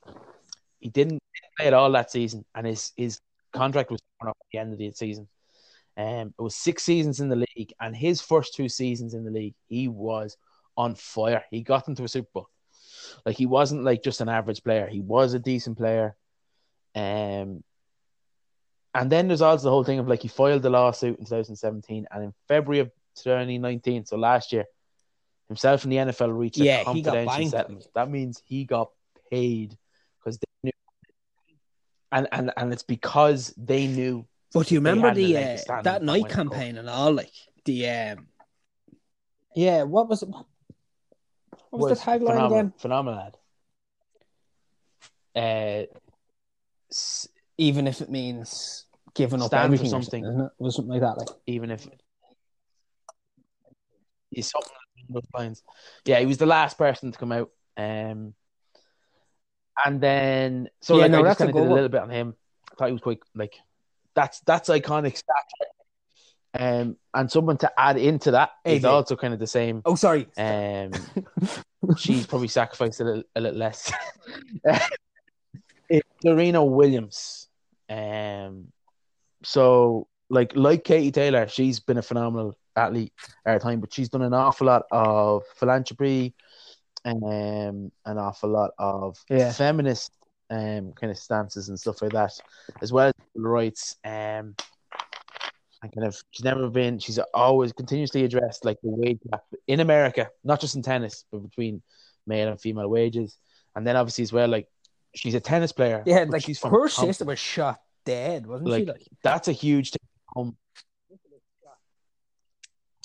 He didn't play at all that season, and his his contract was torn up at the end of the season. Um, it was six seasons in the league, and his first two seasons in the league, he was on fire. He got into a Super Bowl. Like he wasn't like just an average player. He was a decent player. Um, and then there's also the whole thing of like he filed the lawsuit in 2017, and in February of 2019, so last year, himself and the NFL reached Yeah, a confidential settlement. That means he got paid because they knew, and and and it's because they knew. But do you remember the uh, that night went to court. campaign and all like the um yeah what was it what was, the tagline phenomenal, again Phenomenal. Uh, s- even if it means giving up Stand everything or something. isn't it? Was something like that like even if he's something those lines. Yeah, he was the last person to come out. Um, and then so Yeah, like no, I that's just kind of did a one. little bit on him. I thought he was quite like that's that's iconic Star Trek. Um, and someone to add into that is AJ. also kind of the same. oh sorry Um, she's probably sacrificed a little, a little less. it's Serena Williams. Um, so like like Katie Taylor, she's been a phenomenal athlete at her time, but she's done an awful lot of philanthropy, and um, an awful lot of Yeah. feminist um kind of stances and stuff like that, as well as rights. Um, and kind of she's never been. She's always continuously addressed like the wage gap in America, not just in tennis, but between male and female wages. And then obviously as well, like she's a tennis player. yeah like she's her sister was shot dead wasn't she Like, like That's a huge thing. Um,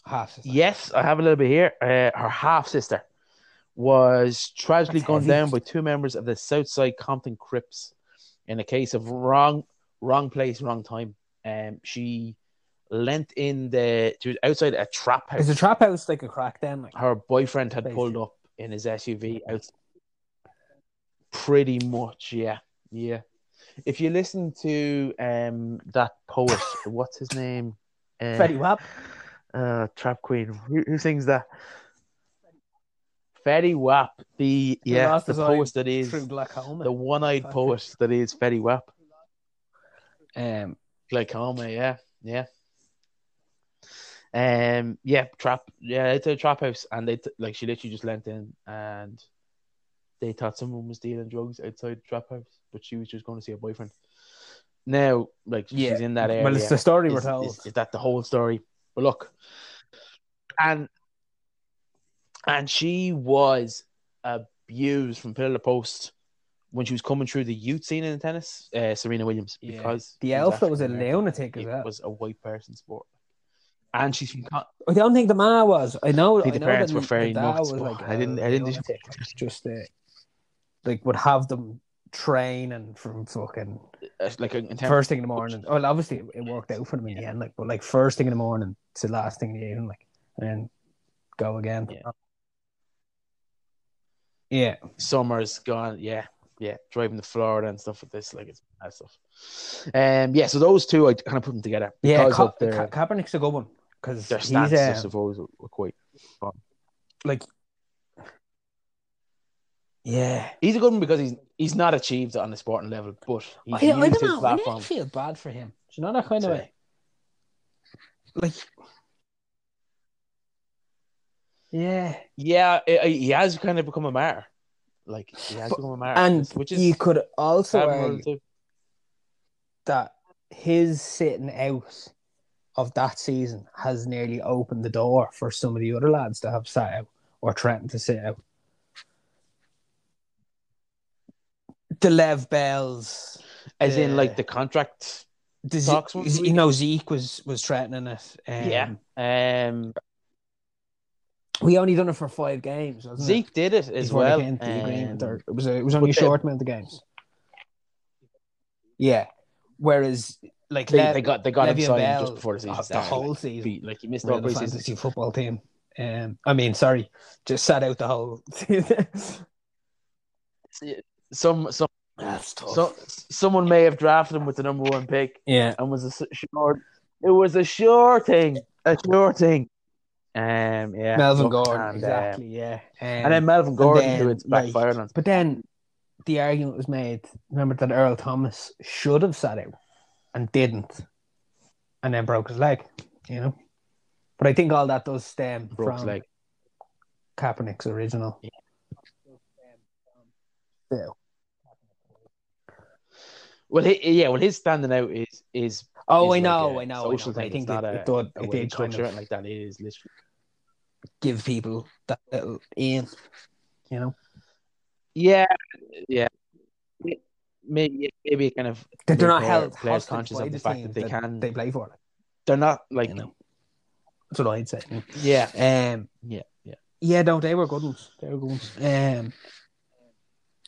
half sister. yes, I have a little bit here. Uh, her half sister was tragically gunned down by two members of the Southside Compton Crips in a case of wrong, wrong place, wrong time. Um, she lent in the. She was outside a trap house. is the trap house like a crack then like her boyfriend had Basically. pulled up in his SUV out. Pretty much, yeah, yeah. If you listen to um that poet, what's his name? Uh, Fetty Wap uh, Trap Queen. Who, who sings that? Fetty Wap, the yeah, lost the poet that is through glaucoma the one-eyed Fuck. poet that is Fetty Wap. um Glaucoma, yeah, yeah. Um, yeah, trap, yeah, it's a trap house, and they t- like she literally just lent in, and they thought someone was dealing drugs outside the trap house, but she was just going to see her boyfriend. Now, like Yeah. she's in that area. well it's the story we're is, told is, is that the whole story? But look, and and she was abused from pillar to post when she was coming through the youth scene in tennis. Uh, Serena Williams, Yeah. because the alpha was a African-American lunatic as it well was a white person sport. And she's from Con- I don't think the ma was. I know. I I the know parents were very nuts, was like I didn't- a I didn't- lunatic. Just uh, like would have them train and from fucking uh, like in terms first thing in the morning. Well, obviously it worked out for them in the end. Like, but like first thing in the morning to last thing in the evening, like, and then go again. Yeah. Yeah. summer's gone. Yeah, yeah, driving to Florida and stuff like this, like it's bad stuff. Um, yeah, so those two I kind of put them together Yeah, because Ka- of their Ka- Kaepernick's a good one because their he's stances. I suppose were were quite. like, yeah. He's a good one because he's he's not achieved it on the sporting level, but he's I, I used don't his know. I platform. never feel bad for him. Do you know that kind of way? Like, yeah. Yeah, i- i- he has kind of become a martyr. Like he has But- become a martyr, And which is you could also argue, that his sitting out of that season has nearly opened the door for some of the other lads to have sat out or threatened to sit out. The Lev Bells, As the- in, like the contract. the Ze- you know Zeke was was threatening it. Um, yeah. Um, we only done it for five games. Wasn't Zeke did it it? as Before well. they came agreement, um, it was a, it was only a short amount of games. Yeah, whereas like they, Le- they got they got him signed Bell, just before the season the whole season. be- like he missed the preseason. fantasy football team. Um, I mean, sorry, just sat out the whole season. Some some That's tough. so someone may have drafted him with the number one pick yeah, and was a sure it was a sure thing, a sure thing. Um, yeah, Melvin look, Gordon, and, exactly. yeah, um, and then Melvin Gordon, then, who it's like, backfired on. But then the argument was made. Remember that Earl Thomas should have sat out and didn't, and then broke his leg. You know, but I think all that does stem Broke from leg. Kaepernick's original. Yeah. Well, he, yeah, well, his standing out is is Oh, is I know, like a I know, I social know. thing. I think it's not it, a, it, did, a it wage did kind of like that. It is literally. Give people that little in, you know. Yeah, yeah. Maybe maybe kind of That they're not held players conscious of the fact that they can. they play for. It. They're not like You know. That's what I'd say. yeah, Um, yeah, yeah. yeah, no, they were good ones. They were good ones. Um,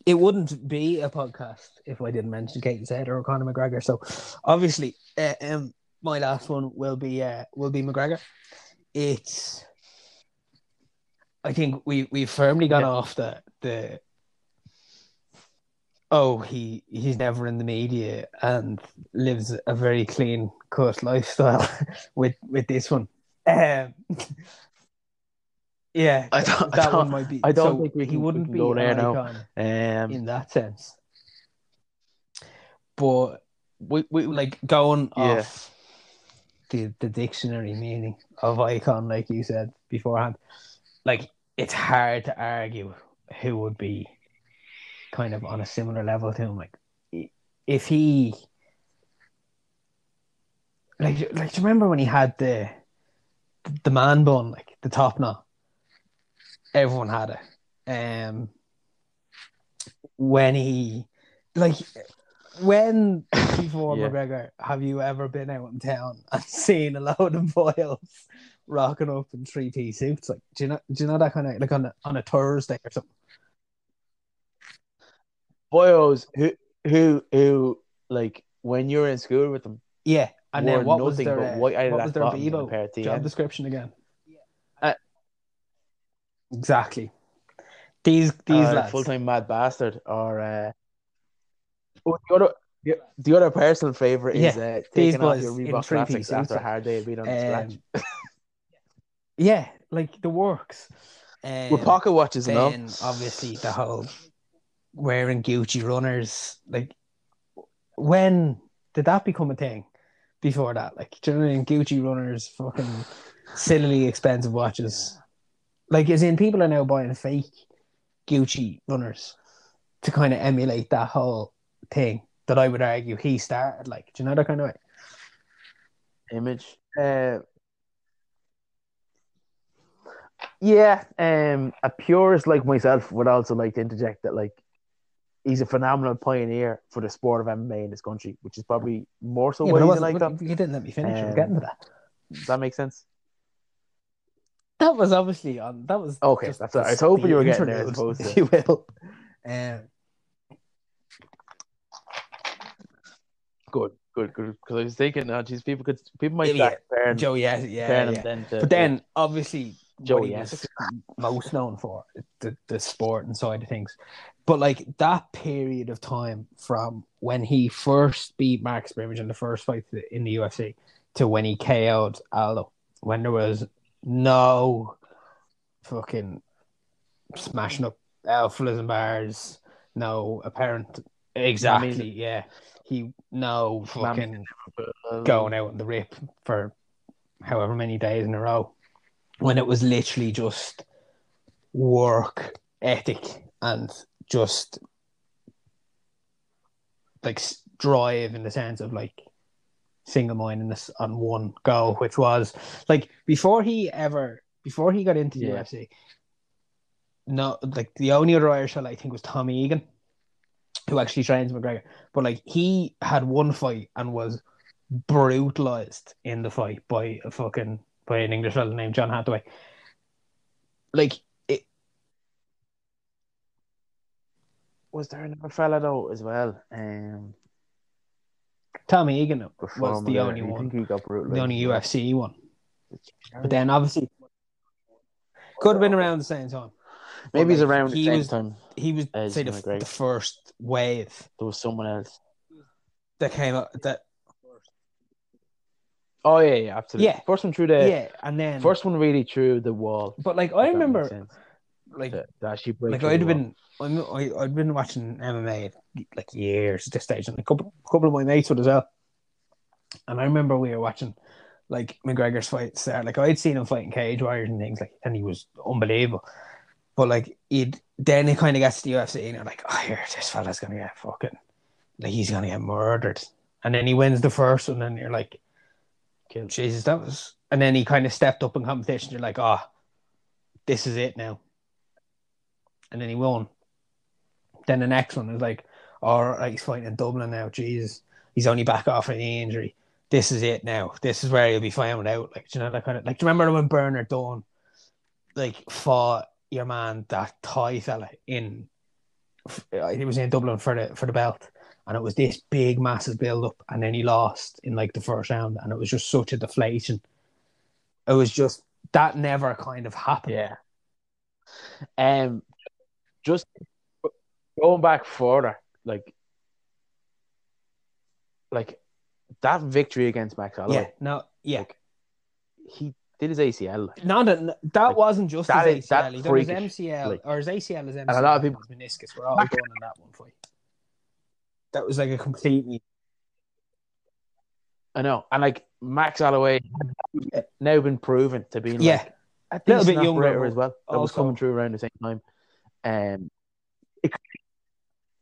it wouldn't be a podcast if I didn't mention Kate Zed or Conor McGregor. So, obviously, uh, um, my last one will be uh, will be McGregor. It's, I think we we firmly gone Yeah. off the the. Oh, he he's never in the media and lives a very clean cut lifestyle with with this one. Um, yeah, I don't- I that don't- one might be. I don't so think we he we wouldn't can be go there now. icon Um, in that sense. But we we like going Yeah. off the the dictionary meaning of icon, like you said beforehand, like it's hard to argue who would be kind of on a similar level to him. Like if he like like do you remember when he had the the man bun, like the top knot? Everyone had it. Um when he like when before Yeah. McGregor have you ever been out in town and seen a load of boys rocking up in three piece suits? Like do you know do you know that kind of like on a on a Thursday or something? boyos who who who like when you're in school with them Yeah. And then what was their uh, what was their Bebo job TNs. description again? Uh, exactly. These these uh, lads. full time mad bastard or uh, oh, the other the, the other personal favorite is Yeah, uh, taking off your Reebok three-piece after a hard day of being on the scratch Um, yeah, like the works. Um, with pocket watches and all. obviously the whole wearing Gucci runners. Like, when did that become a thing? Before that, like, do you know what I mean? Gucci runners, fucking sillily expensive watches. Like, as in, people are now buying fake Gucci runners to kind of emulate that whole thing that I would argue he started. Like, do you know that kind of way? image. Uh, yeah, um, a purist like myself would also like to interject that like he's a phenomenal pioneer for the sport of MMA in this country, which is probably more so Yeah, why but it he's like that. but you didn't let me finish. I was Um, getting to that. Does that make sense? That was obviously on. That was Okay, that's the- what I was hoping you were getting there as interlude, opposed if to- you will. Um, Good, good, good. Because I was thinking, oh, geez, people could people might Yeah, Joe, yeah, yeah, yeah. then to, But then, obviously, Joe what he Yes. was most known for the the sport and side of things. But like that period of time from when he first beat Max Brimage in the first fight in the UFC to when he KO'd Aldo, when there was no fucking smashing up alphas and bars, no apparent exactly, yeah. He no fucking going out on the rip for however many days in a row when it was literally just work ethic and just like drive in the sense of like single mindedness on one go, which was like before he ever before he got into the Yeah. UFC. No, like the only other Irish I think was Tommy Egan, who actually trains McGregor. But like he had one fight and was brutalized in the fight by a fucking by an English fella named John Hathaway. Like it, Was there another fella though as well? Um, Tommy Egan was the only one, he got brutalized? the only? UFC one. But then obviously could have been around the same time. Maybe he's like, around the he same was- time. He was As say the, the first wave There was someone else. that came up that Oh yeah, yeah, absolutely. Yeah. First one through the yeah, and then first one really through the wall. But like I remember, like actually break like I'd been I'm, I, I'd been watching MMA like years at this stage, and a couple couple of my mates would as well. And I remember we were watching like McGregor's fights there. Like I'd seen him fighting cage warriors and things like, and he was unbelievable. But like he'd then he kind of gets to the UFC, and you're like, oh, here this fella's gonna get fucking like he's gonna get murdered. And then he wins the first one, and you're like, Jesus, that was. And then he kind of stepped up in competition. You're like, oh, this is it now. And then he won. Then the next one was like, all right, he's fighting in Dublin now. Jesus, he's only back off a knee injury. This is it now. This is where he'll be found out. Like, you know that kind of like. Do you remember when Bernard Dunne, like, fought your man that Thai fella in? He was in Dublin for the for the belt, and it was this big, massive build up, and then he lost in like the first round, and it was just such a deflation. It was just that never kind of happened. Yeah. Um, just going back further, like, like that victory against Max Holloway. yeah, no, yeah. Like, he did his ACL. like, Not a, that Like, wasn't just that his is- that ACL. Done his freakish, MCL like- or his ACL, his MCL, a lot of people- meniscus were all going on that one fight. That was like a completely I know, and like Max Holloway had now been proven to be like yeah, a Little bit younger, operator as well. That was coming through around the same time. Um, it,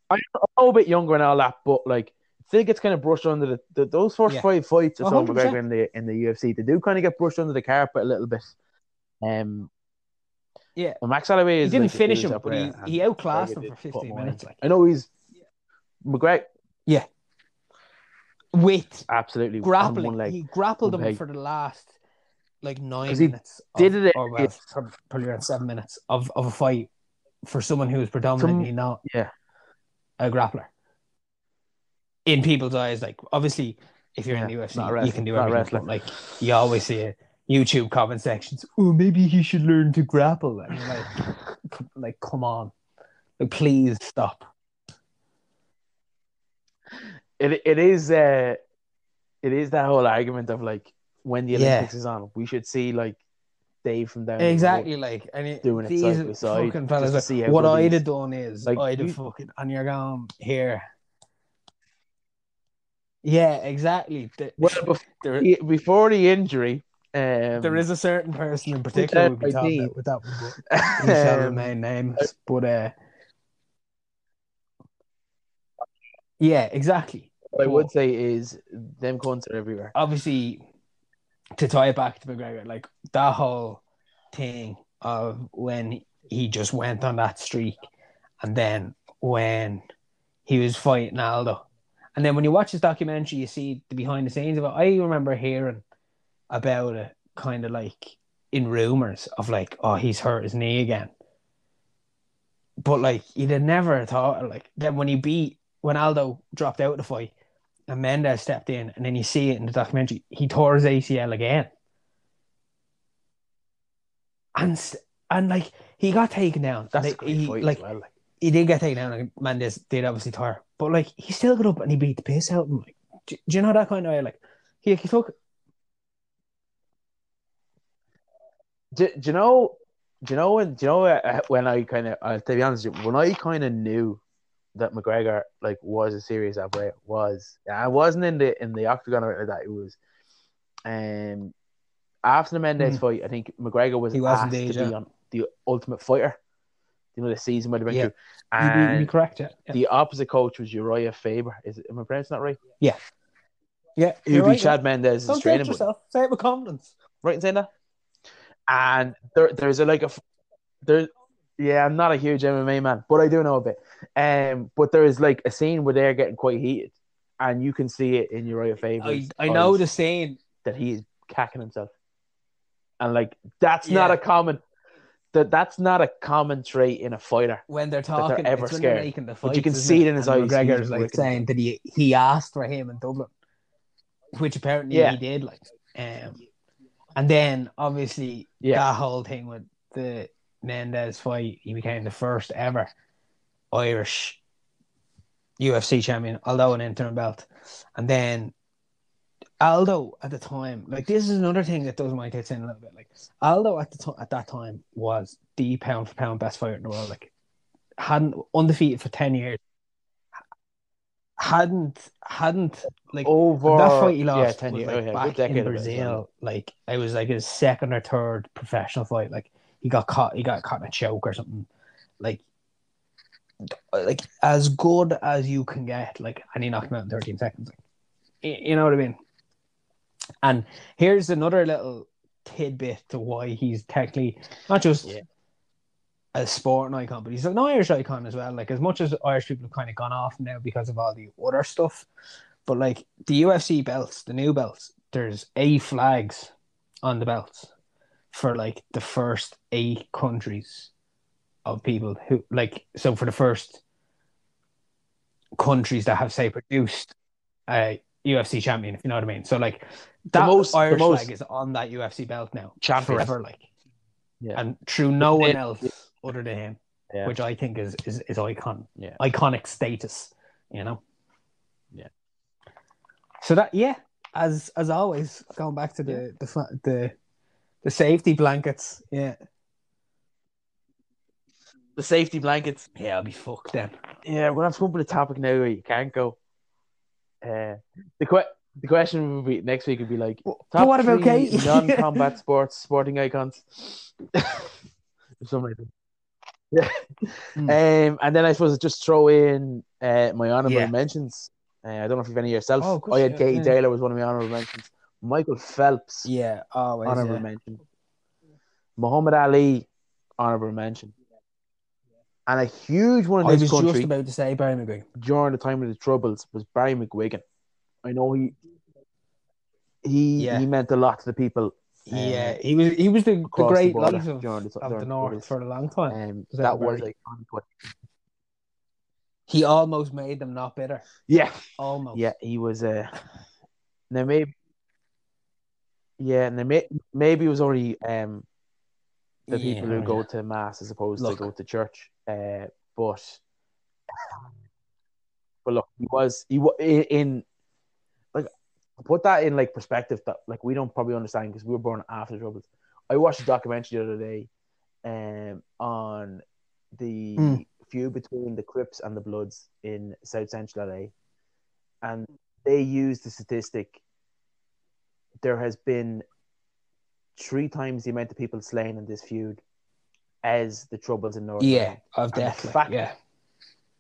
I know a little bit younger and all that, but like still gets kind of brushed under the, the those first Yeah. five fights of Conor. McGregor in the in the UFC. They do kind of get brushed under the carpet a little bit. Um, yeah. Max Holloway He didn't like finish him, but he, he outclassed him for 15 minutes. Like I know he's McGregor Yeah. with absolutely on grappling, one leg. he grappled one him leg. for the last like nine minutes. did of- it- or well, probably around seven minutes of, of a fight for someone who is predominantly not yeah. a grappler. In people's eyes, like obviously, if you're in the Yeah, UFC, you can do everything. Like you always see a YouTube comment sections. Oh, maybe he should learn to grapple. And like, like, come on, like, please stop. It it is uh it is that whole argument of like when the Yeah. Olympics is on, we should see like Dave from down the. Exactly, like, and it, Doing it side by side, fucking fellas. like, what I'd have done is Like, I'd have fucking and you're going here. Yeah, exactly. The- Well, bef- there, He- before the injury, um, there is a certain person in particular we'll be talking about with that one, but we shall remain nameless. But uh, yeah, exactly. what I would say is them cunts are everywhere. Obviously, to tie it back to McGregor, like that whole thing of when he just went on that streak, and then when he was fighting Aldo, and then when you watch his documentary, you see the behind the scenes of it. I remember hearing about it, kind of like in rumors of like, oh, he's hurt his knee again. But like, you'd have never thought like then when he beat when Aldo dropped out of the fight and Mendes stepped in, and then you see it in the documentary, he tore his ACL again. And and like he got taken down. That's Like, he, fight like well. Like, he did get taken down, and Mendes did obviously tire, but like he still got up and he beat the piss out of him. Like, do, do you know that kind of way? Like he, he took do, do you know? Do you know when? Do you know uh, when I kind of? Uh, to be honest, you, when I kind of knew that McGregor like was a serious operator was I wasn't in the in the octagon or like that. It was, um, after the Mendes Mm. fight, I think McGregor was He was asked indeed, to be on the Ultimate Fighter, You know the season where they went Yeah. through. You'd be, you'd be And correct, it. yeah. the opposite coach was Uriah Faber. Is it, am I pronouncing that right? Yeah, Who you're beat right, Chad yeah. Mendes Don't training yourself. Say it with confidence. right in saying that? And there, there's a like a there. Yeah, I'm not a huge MMA man, but I do know a bit. Um, but there is like a scene where they're getting quite heated, and you can see it in Uriah Faber's I, I know the saying. that he is cacking himself, and like that's not a common that that's not a common trait in a fighter. when they're talking, they're ever it's when they're scared. making the But you can see it in his And eyes, McGregor's like wicked. saying that he he asked for him in Dublin, which apparently Yeah. he did. Like, um, and then obviously Yeah. that whole thing with the Mendes fight, he became the first ever Irish UFC champion, although an interim belt, and then. Aldo at the time, like this is another thing that does my tits in a little bit. Like Aldo at the time, at that time was the pound for pound best fighter in the world. Like hadn't undefeated for ten years. Hadn't hadn't like Over that fight he yeah, lost ten was years, like oh, yeah, back in of it as. Brazil. Like it was like his second or third professional fight. Like he got caught, he got caught in a choke or something. Like like as good as you can get. Like and he knocked him out in thirteen seconds. Like you know what I mean. And here's another little tidbit to why he's technically not just Yeah. a sporting icon, but he's an Irish icon as well. Like as much as Irish people have kind of gone off now because of all the other stuff, but like the UFC belts, the new belts, there's A flags on the belts for like the first eight countries of people who like so for the first countries that have say produced a UFC champion, if you know what I mean. So like that most- the Irish most- flag is on that UFC belt now Champion. forever, like Yeah. and through no one Yeah. else other than him, Yeah. which I think is is, is icon Yeah. iconic status, you know. Yeah. So that yeah, as as always, going back to the the the the safety blankets, yeah, the safety blankets. yeah, I'll be fucked then. Yeah, we're gonna have to come up with topic now where you can't go. Uh, the que- the question would be next week would be like But top what about three Kate? non-combat sports sporting icons. Something like that. Yeah. Um, and then I suppose just throw in uh, my honorable Yeah. mentions. Uh, I don't know if you've any yourself. Oh, course, I had yeah, Katie yeah. Taylor was one of my honorable mentions. Michael Phelps, Yeah, always. honorable yeah. mention. Muhammad Ali, honorable mention. And a huge one I in was this country just about to say Barry McGuigan. during the time of the Troubles was Barry McGuigan. I know he he Yeah. he meant a lot to the people. uh, Yeah, he was he was the, the great border life of, during the, of during the North Troubles. for a long time. Um, Was that that was iconic. He almost made them not bitter. Yeah, Almost. yeah, he was. Uh, now maybe, yeah, and may, maybe it was already um the Yeah, people who yeah. go to mass as opposed Look. to go to church. Uh, but but look, he was he was in like put that in like perspective that like we don't probably understand because we were born after the troubles. I watched a documentary the other day, um, on the Mm. feud between the Crips and the Bloods in South Central LA, and they used the statistic. There has been three times the amount of people slain in this feud as the troubles in North. Yeah, of the death. fact yeah.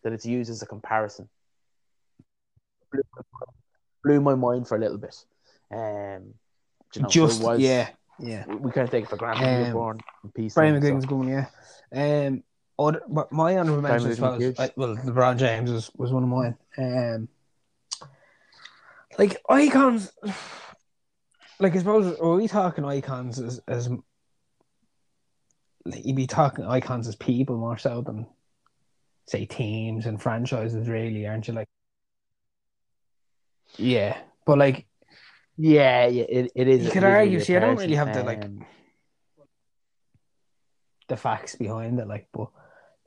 that it's used as a comparison blew, blew my mind for a little bit. Um, you know, Just was, yeah, yeah. we, kind of take it for granted. Um, born in peace. Brian and so- going, yeah. Um, other, my honorable mention as well, was, well, LeBron James was, was one of mine. Um, like icons, like I suppose are we talking icons as as like, you'd be talking icons as people more so than say teams and franchises, really, aren't you? Like, yeah, but like Yeah, yeah, it, it is. You could argue, see, I don't really have the, like, Um, the facts behind it. Like, but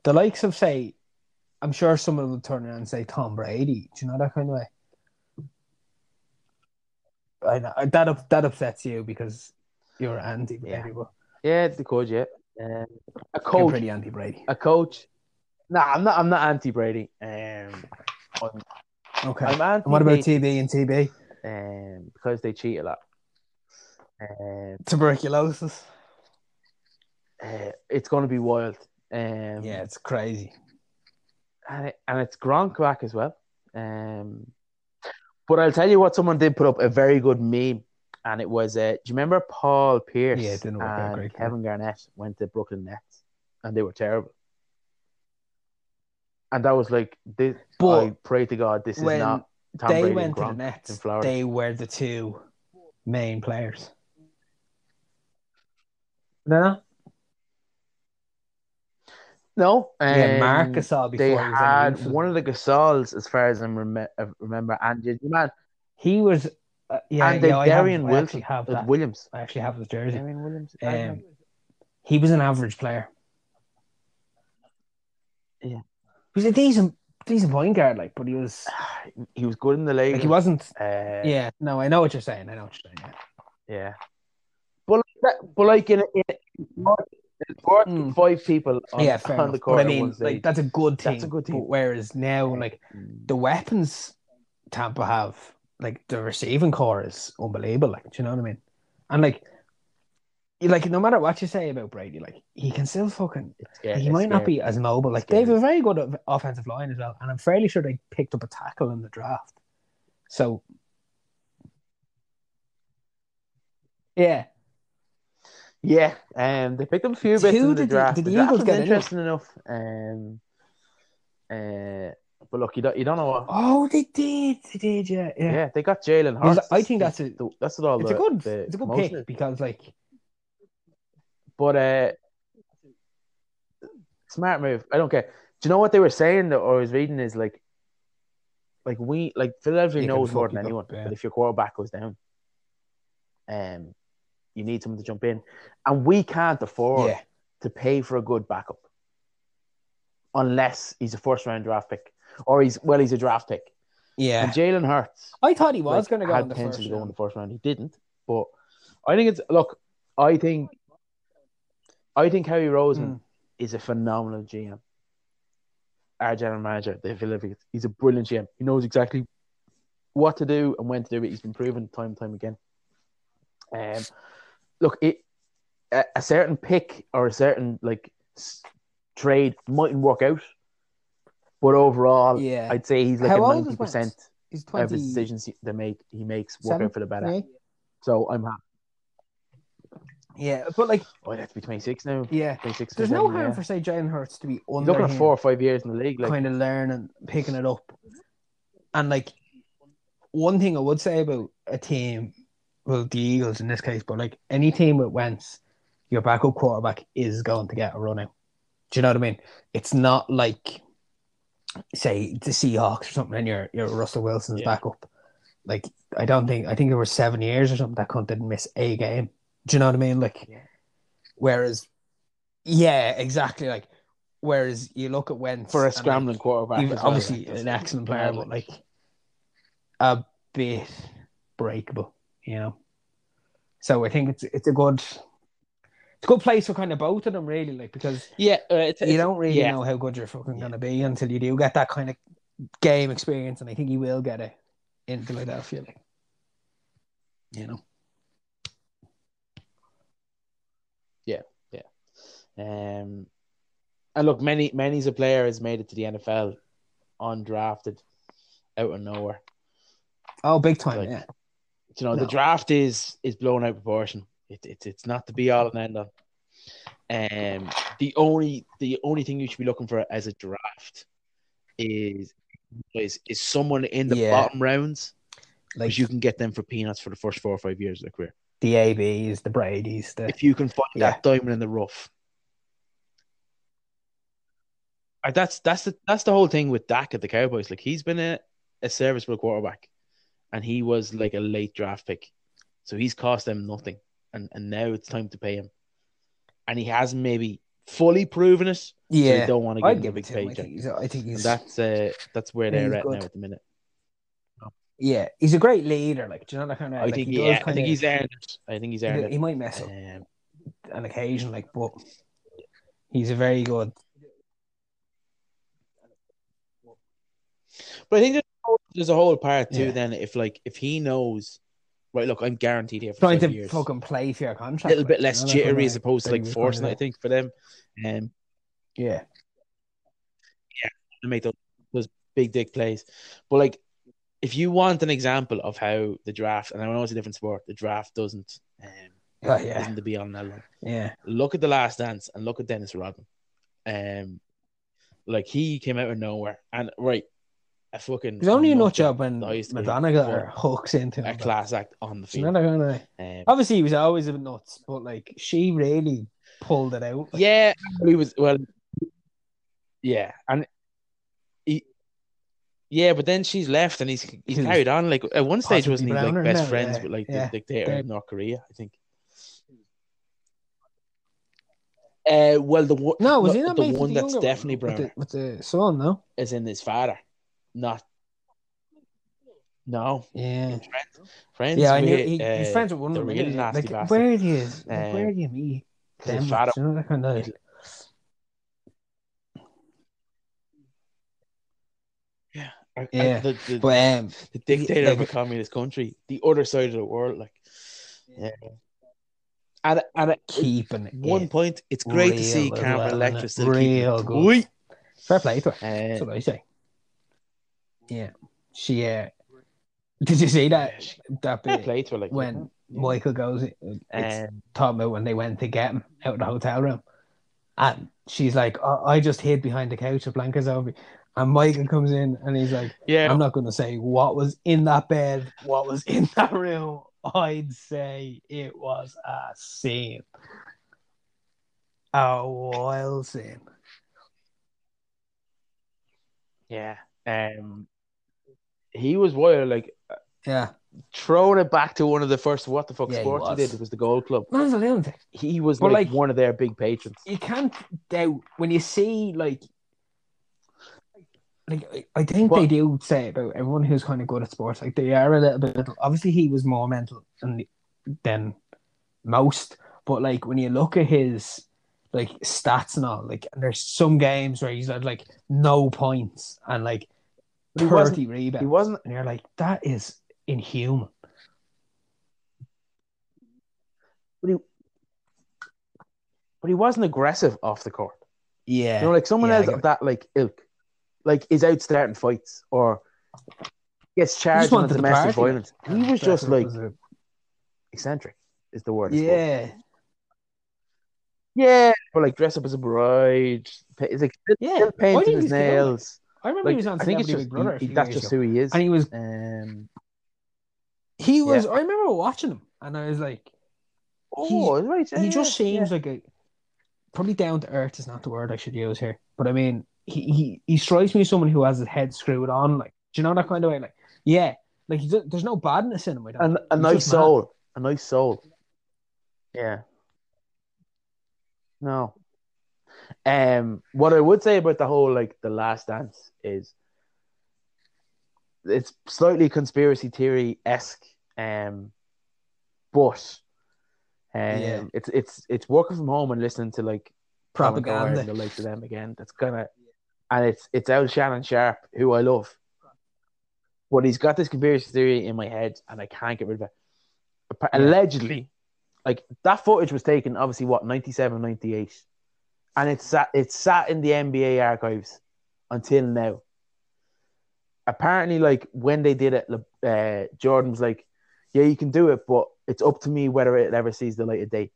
the likes of say, I'm sure someone would turn around and say Tom Brady. Do you know that kind of way? I know that up, that upsets you because you're anti Brady, Yeah. yeah, they could. Yeah, um, a you're coach. pretty anti Brady. A coach. No, I'm not. I'm not anti Brady. Um, I'm, Okay. I'm what about TB and TB? um, because they cheat a lot. Um, Tuberculosis. uh, it's going to be wild. Um, Yeah, it's crazy. and, it, and it's Gronk back as well. Um, but I'll tell you what, someone did put up a very good meme, and it was, uh, do you remember Paul Pierce Yeah, it didn't work out great, Kevin Garnett went to Brooklyn Nets, and they were terrible. And that was like, this, But I pray to God, this is not Tom they Brady went and to the Nets. They were the two main players. No. No. yeah, Marc Gasol before They he was had one of the Gasols, as far as I rem- remember, and you man, He was. Uh, yeah, and yeah, Deron Wilson, have that. Williams. I actually have his jersey. Deron Williams. Um, he was an average player. Yeah. he was a decent, decent point guard, like, but he was he was good in the league. like he wasn't. Uh, Yeah, no, I know what you're saying. I know what you're saying. Yeah. yeah. But like, that, but like in, a- in a- it's more, it's more than Mm. five people on, yeah, fair on the court. But I mean, like that's a good thing. That's a good but team. whereas now, like the weapons Tampa have, like the receiving corps is unbelievable. Like, do you know what I mean? And like, you like no matter what you say about Brady, like he can still fucking. Scary, he might not be as mobile. Like they have a very good offensive line as well, and I'm fairly sure they picked up a tackle in the draft. So, yeah, Yeah, um, they picked up a few bits Who in the did the- draft. did the draft Eagles get in interesting enough. Um, uh, but look, you don't, you don't know what. oh, they did, they did, yeah, yeah. Yeah, they got Jalen Hurts. I think that's a- the, that's what all It's the, a good, the it's a good pick because like But uh, smart move. I don't care. Do you know what they were saying that or I was reading is like, like we like Philadelphia knows more than anyone up, yeah. that if your quarterback goes down, um, you need someone to jump in, and we can't afford yeah, to pay for a good backup unless he's a first round draft pick or he's well he's a draft pick. yeah. And Jalen Hurts I thought he was like, going to go had in the potential first to go in round. the first round. He didn't, but I think it's look. I think I think Howie Roseman Mm. is a phenomenal GM. Our general manager, the Philadelphia, he's a brilliant GM. He knows exactly what to do and when to do it. He's been proven time and time again. Um, look, it a, a certain pick or a certain like s- trade mightn't work out, but overall, Yeah, I'd say he's like How a ninety percent he's of twenty. his decisions he- they make he makes work Seven? out for the better. Yeah. So I'm happy. yeah, but like, Oh, that's be 26 now. yeah, 26. there's no 27, harm yeah. for say Jalen Hurts to be under looking at four or five years in the league. Like, kind of learning, picking it up, and like one thing I would say about a team, well, the Eagles in this case, but like any team with Wentz, your backup quarterback is going to get a run out. Do you know what I mean? It's not like say the Seahawks or something, and you're you're Russell Wilson's Yeah. backup. Like I don't think I think there were seven years or something that cunt didn't miss a game. Do you know what I mean? Like, Yeah. whereas, yeah, exactly. Like, whereas you look at Wentz for a and, like, scrambling quarterback. even- as well, obviously like, an excellent player, but like a bit breakable, you know. So I think it's it's a good it's a good place for kind of both of them really, like because yeah, uh, it's, you it's- don't really yeah. know how good you're fucking gonna be until you do get that kind of game experience, and I think he will get it in Philadelphia, like you know. Yeah, yeah. Um, and look, many many's a player has made it to the NFL undrafted, out of nowhere. Oh, big time, Like, yeah. You know, the draft is is blown out proportion. It, it, it's not the be all and end all. Um, the only the only thing you should be looking for as a draft is is is someone in the Yeah. bottom rounds, Like because you can get them for peanuts for the first four or five years of their career. the ABs, the Brady's, the If you can find Yeah. that diamond in the rough, that's that's the that's the whole thing with Dak at the Cowboys. Like he's been a, a serviceable quarterback, and he was like a late draft pick, so he's cost them nothing, and and now it's time to pay him, and he hasn't maybe fully proven it. yeah. they don't want to give him a big him. I paycheck. think I think that's uh that's where they're at good. now at the minute. yeah, he's a great leader. Like, do you know that kind of? I like, think he yeah, I think of- he's earned it. I think he's he, earned he it. might mess up Um, an occasion, like, but he's a very good. But I think whole, there's a whole part too. Yeah. Then if like if he knows, right? Look, I'm guaranteed here for Trying to years. fucking play for your contract. a little like, bit you less know, jittery as opposed to like forcing. I think for them, um, Yeah. Yeah, to make those, those big dick plays. But like, if you want an example of how the draft, and I know it's a different sport, the draft doesn't, um, Oh, yeah. isn't to be on that line. Yeah. Look at the Last Dance and look at Dennis Rodman. Um, like he came out of nowhere, and right, a fucking. It's only a nut job when the Madonna got her hooks into a class act on the field. Um, Obviously, he was always a bit nuts, but like she really pulled it out. Like, Yeah, he was well. Yeah, and he, yeah, but then she's left, and he's he's He carried on. Like at one stage, wasn't he like best now, friends yeah, with like yeah. the dictator of North Korea? I think. Uh, well, the one No, was he not with one the that's definitely with browner the, with the son? No. is in his father, not. No, Yeah. friends, friends Yeah, I with, knew he, uh, he's friends with one of them. really nasty like, bastard. where do you like, Um, where do you meet them? father- You know that kind of. Yeah, I- I- Yeah, the, the, But um, the dictator of a communist country, the other side of the world, like. Yeah. And and keeping one it point, it's great to see Carmen well, Electra still Real it good. fair play to her. That's Uh, what I say. Yeah, she. Uh, did you see that that bit play to like when yeah. Michael goes? It's Um, talking about when they went to get him out of the hotel room, and she's like, "I I just hid behind the couch with blankets over." me." And Michael comes in and he's like, yeah, I'm not going to say what was in that bed, what was in that room. I'd say it was a scene. A wild scene. yeah. Um, he was wild, like Yeah. throwing it back to one of the first what the fuck Yeah, sports he, was. did It was the Gold Club. Man's a lunatic. He was like, like- one of their big patrons. You can't doubt when you see, like, like I- think they do say about everyone who's kind of good at sports, like they are a little bit. Obviously, he was more mental than, than most, but like when you look at his like stats and all, like and there's some games where he's had like no points and like He wasn't- rebounds. He wasn't. and you're like, that is inhuman. But he but he wasn't aggressive off the court. Yeah, You know, like someone Yeah, else of that like ilk, like is out starting fights or gets charged just on wanted to domestic violence. He was just like a- eccentric, is the word. Yeah, yeah, but like dress up as a bride. It's like yeah. painting his nails. I remember Like he was on I think it's just Brother. he- that's just ago. who he is. and he was Um, he was. Yeah. I remember watching him, and I was like, oh, right. he yeah, just yeah, seems like a probably down to earth is not the word I should use here, but I mean, he he, he strikes me as someone who has his head screwed on. Like, do you know that kind of way? Like, yeah, like he does, there's no badness in him. I don't. And a nice just mad. soul. A nice soul. Yeah. No. Um, what I would say about the whole like the last dance is it's slightly conspiracy theory esque, um, but um, Yeah. it's it's it's working from home and listening to like propaganda. and the likes of them again. That's gonna, and it's it's out Shannon Sharpe, who I love, but he's got this conspiracy theory in my head, and I can't get rid of it. Allegedly, like that footage was taken, obviously, what 97, 98. And it's sat it's sat in the NBA archives until now. Apparently, like when they did it, uh, Jordan was like, "Yeah, you can do it, but it's up to me whether it ever sees the light of day."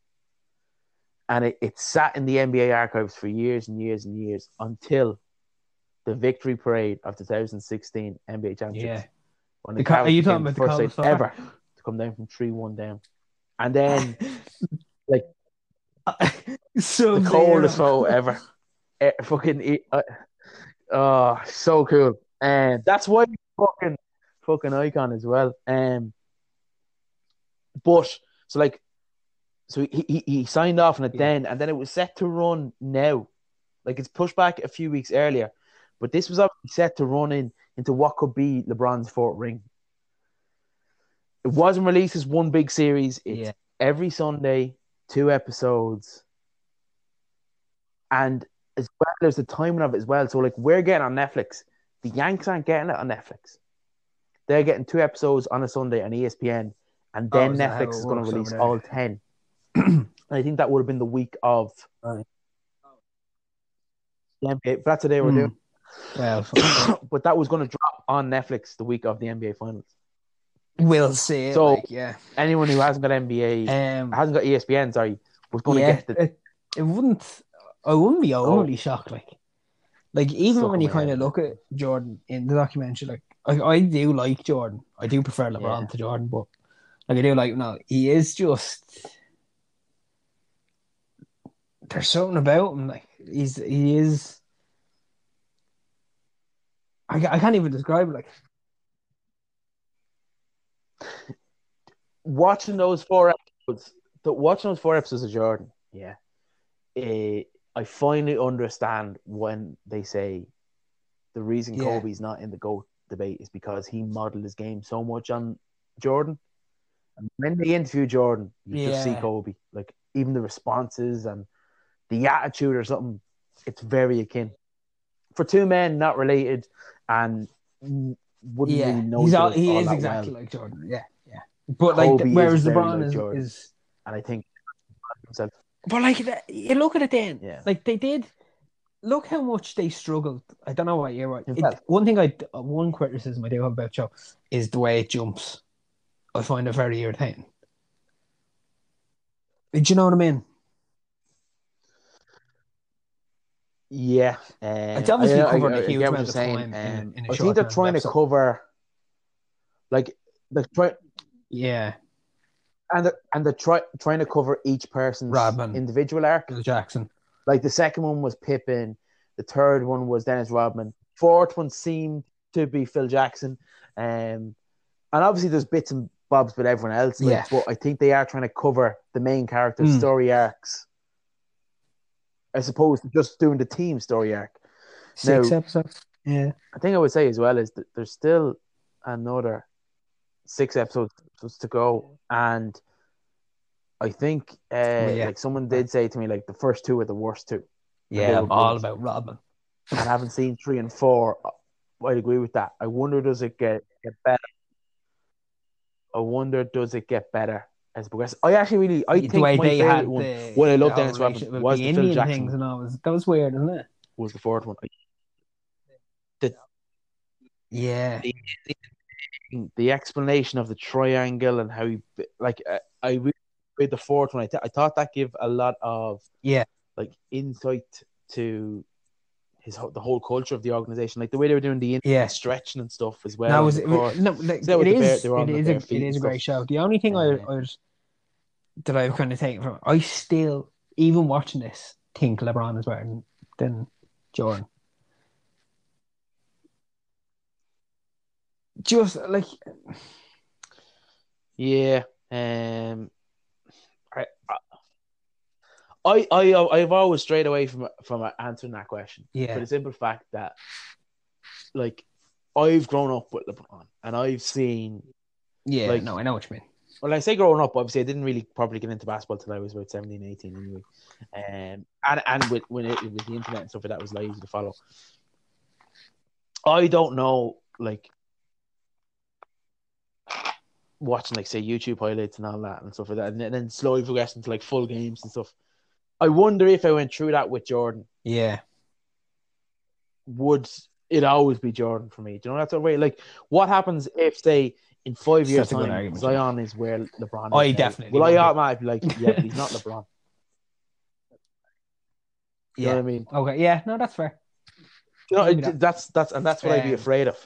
And it, it sat in the NBA archives for years and years and years until the victory parade of 2016 NBA Championships. Yeah. When The co- are you talking about the first ever to come down from three one down, and then so the coldest photo ever. Eh, fucking, uh, oh, so cool. And that's why fucking, fucking icon as well. Um, but so like, so he, he he signed off on it Yeah. then, and then it was set to run now. Like it's pushed back a few weeks earlier, but this was obviously set to run in into what could be LeBron's fourth ring. It wasn't released as one big series. It's Yeah. every Sunday, two episodes. And as well, there's the timing of it as well. So, like, we're getting on Netflix. The Yanks aren't getting it on Netflix. They're getting two episodes on a Sunday on ESPN, and Oh, then is Netflix is going to release all 10. and I think that would have been the week of. Right. the NBA. But that's what they were Hmm. doing. Well, but that was going to drop on Netflix the week of the NBA finals. We'll see. So- like, yeah. Anyone who hasn't got NBA, Um, hasn't got ESPN, sorry, was going to yeah, get the it, it wouldn't. I wouldn't be overly shocked. Like, like even when you kind of look at Jordan in the documentary, like I, I do like Jordan. I do prefer LeBron Yeah. to Jordan, but like I do like no, he is just. There's something about him. Like he's he is. I, I can't even describe it. Like watching those four episodes, the, watching those four episodes of Jordan, yeah, eh, I finally understand when they say the reason Yeah. Kobe's not in the GOAT debate is because he modeled his game so much on Jordan. And when they interview Jordan, you just see Kobe. Like even the responses and the attitude or something, it's very akin. For two men not related and wouldn't yeah, really know he's all, he all is exactly well. like Jordan. Yeah, yeah. But like Kobe is whereas LeBron like is, is And I think himself. But like, you look at it then. Yeah. Like they did. Look how much they struggled. I don't know what year. Right. It, one thing I one criticism I do have about Joe is the way it jumps. I find it very irritating. Do you know what I mean? Yeah, It's obviously I- I- covering a I huge what amount of saying. time in- Um, in a I think they're trying to cover, like, they're trying Yeah. and they're, and they're try, trying to cover each person's Rodman. individual arc. Jackson. Like the second one was Pippen, the third one was Dennis Rodman, fourth one seemed to be Phil Jackson, um, and obviously there's bits and bobs with everyone else. Like, Yeah. but I think they are trying to cover the main character's Mm. story arcs, as opposed to just doing the team story arc. Six Now- episodes. Yeah. I think I would say as well is that there's still another six episodes to go, and I think uh, yeah. like someone did say to me like the first two are the worst two. Yeah. I'm all about and I haven't seen three and four. I'd agree with that. I wonder does it get, get better? I wonder does it get better as it? I actually really I the think way my they favorite had one the, what I love the Dennis Rodman was the the Phil Indian Jackson things and all was that was weird, isn't it? was the fourth one. Yeah. the explanation of the triangle and how he like I, I really read the fourth one. I, th- I thought that gave a lot of Yeah. like insight to his whole, the whole culture of the organization, like the way they were doing the Yeah. stretching and stuff as well. On was it, no, like, So it the bare- is they were on it the is a, it is a great show. The only thing I, Uh, I was that I've kind of taken from I still even watching this think LeBron is better than, than Jordan. Just like Yeah. Um. I. I. I. I've always strayed away from from answering that question. Yeah. For the simple fact that, like, I've grown up with LeBron, and I've seen. yeah, Like- no, I know what you mean. Well, I say growing up, obviously, I didn't really properly get into basketball till I was about 17, 18 anyway. Um, and and with when it with the internet and stuff like that was a lot easier to follow. I don't know, like watching like say YouTube highlights and all that and stuff like that, and then, then slowly progressing to like full games and stuff. I wonder if I went through that with Jordan, Yeah, would it always be Jordan for me? Do you know that's of way? Like, what happens if say in five years' That's a good time argument, Zion is where LeBron? Is I now? definitely Well, I would. automatically be like, yeah, but he's not LeBron? You know yeah. what I mean? Okay, yeah, no, that's fair. You know, that- that's that's and that's what I'd be Um, afraid of.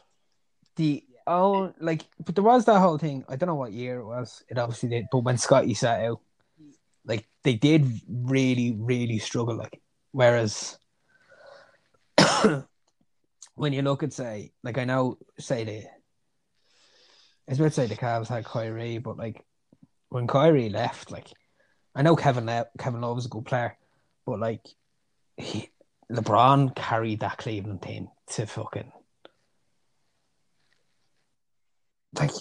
The oh, like, but there was that whole thing. I don't know what year it was. It obviously did, but when Scottie sat out, like they did really, really struggle. Like, whereas when you look at say, like I know, say the, I was about to say the Cavs had Kyrie, but like when Kyrie left, like I know Kevin Le- Kevin Love was a good player, but like he, LeBron carried that Cleveland team to fucking like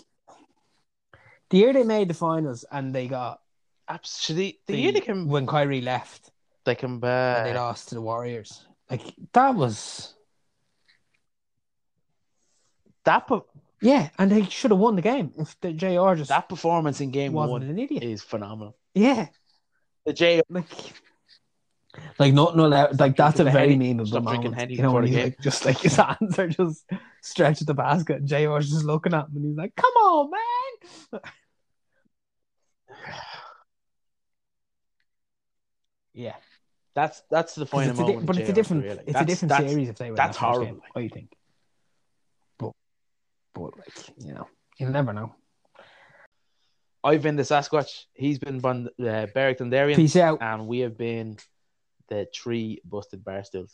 the year they made the finals and they got Absolutely, the, the, year they can when Kyrie left they can and they lost to the Warriors. Like that was that per- yeah, and they should have won the game if the JR just that performance in game wasn't one an idiot. is phenomenal. Yeah, The J like Like not no like that's a very Henny. memeable Stop drinking moment. Henny You know before when the he's game. like just like his hands are just stretched at the basket and JR's just looking at him and he's like, Come on, man. yeah. That's that's the 'Cause final it's a di- moment. but it's a different really. it's That's- a different series if they win that's that first horrible. game, I think. But like, you know, you'll never know. I've been the Sasquatch. He's been Bond, uh, Berric Donderian. Peace out. and we have been the three busted barstools.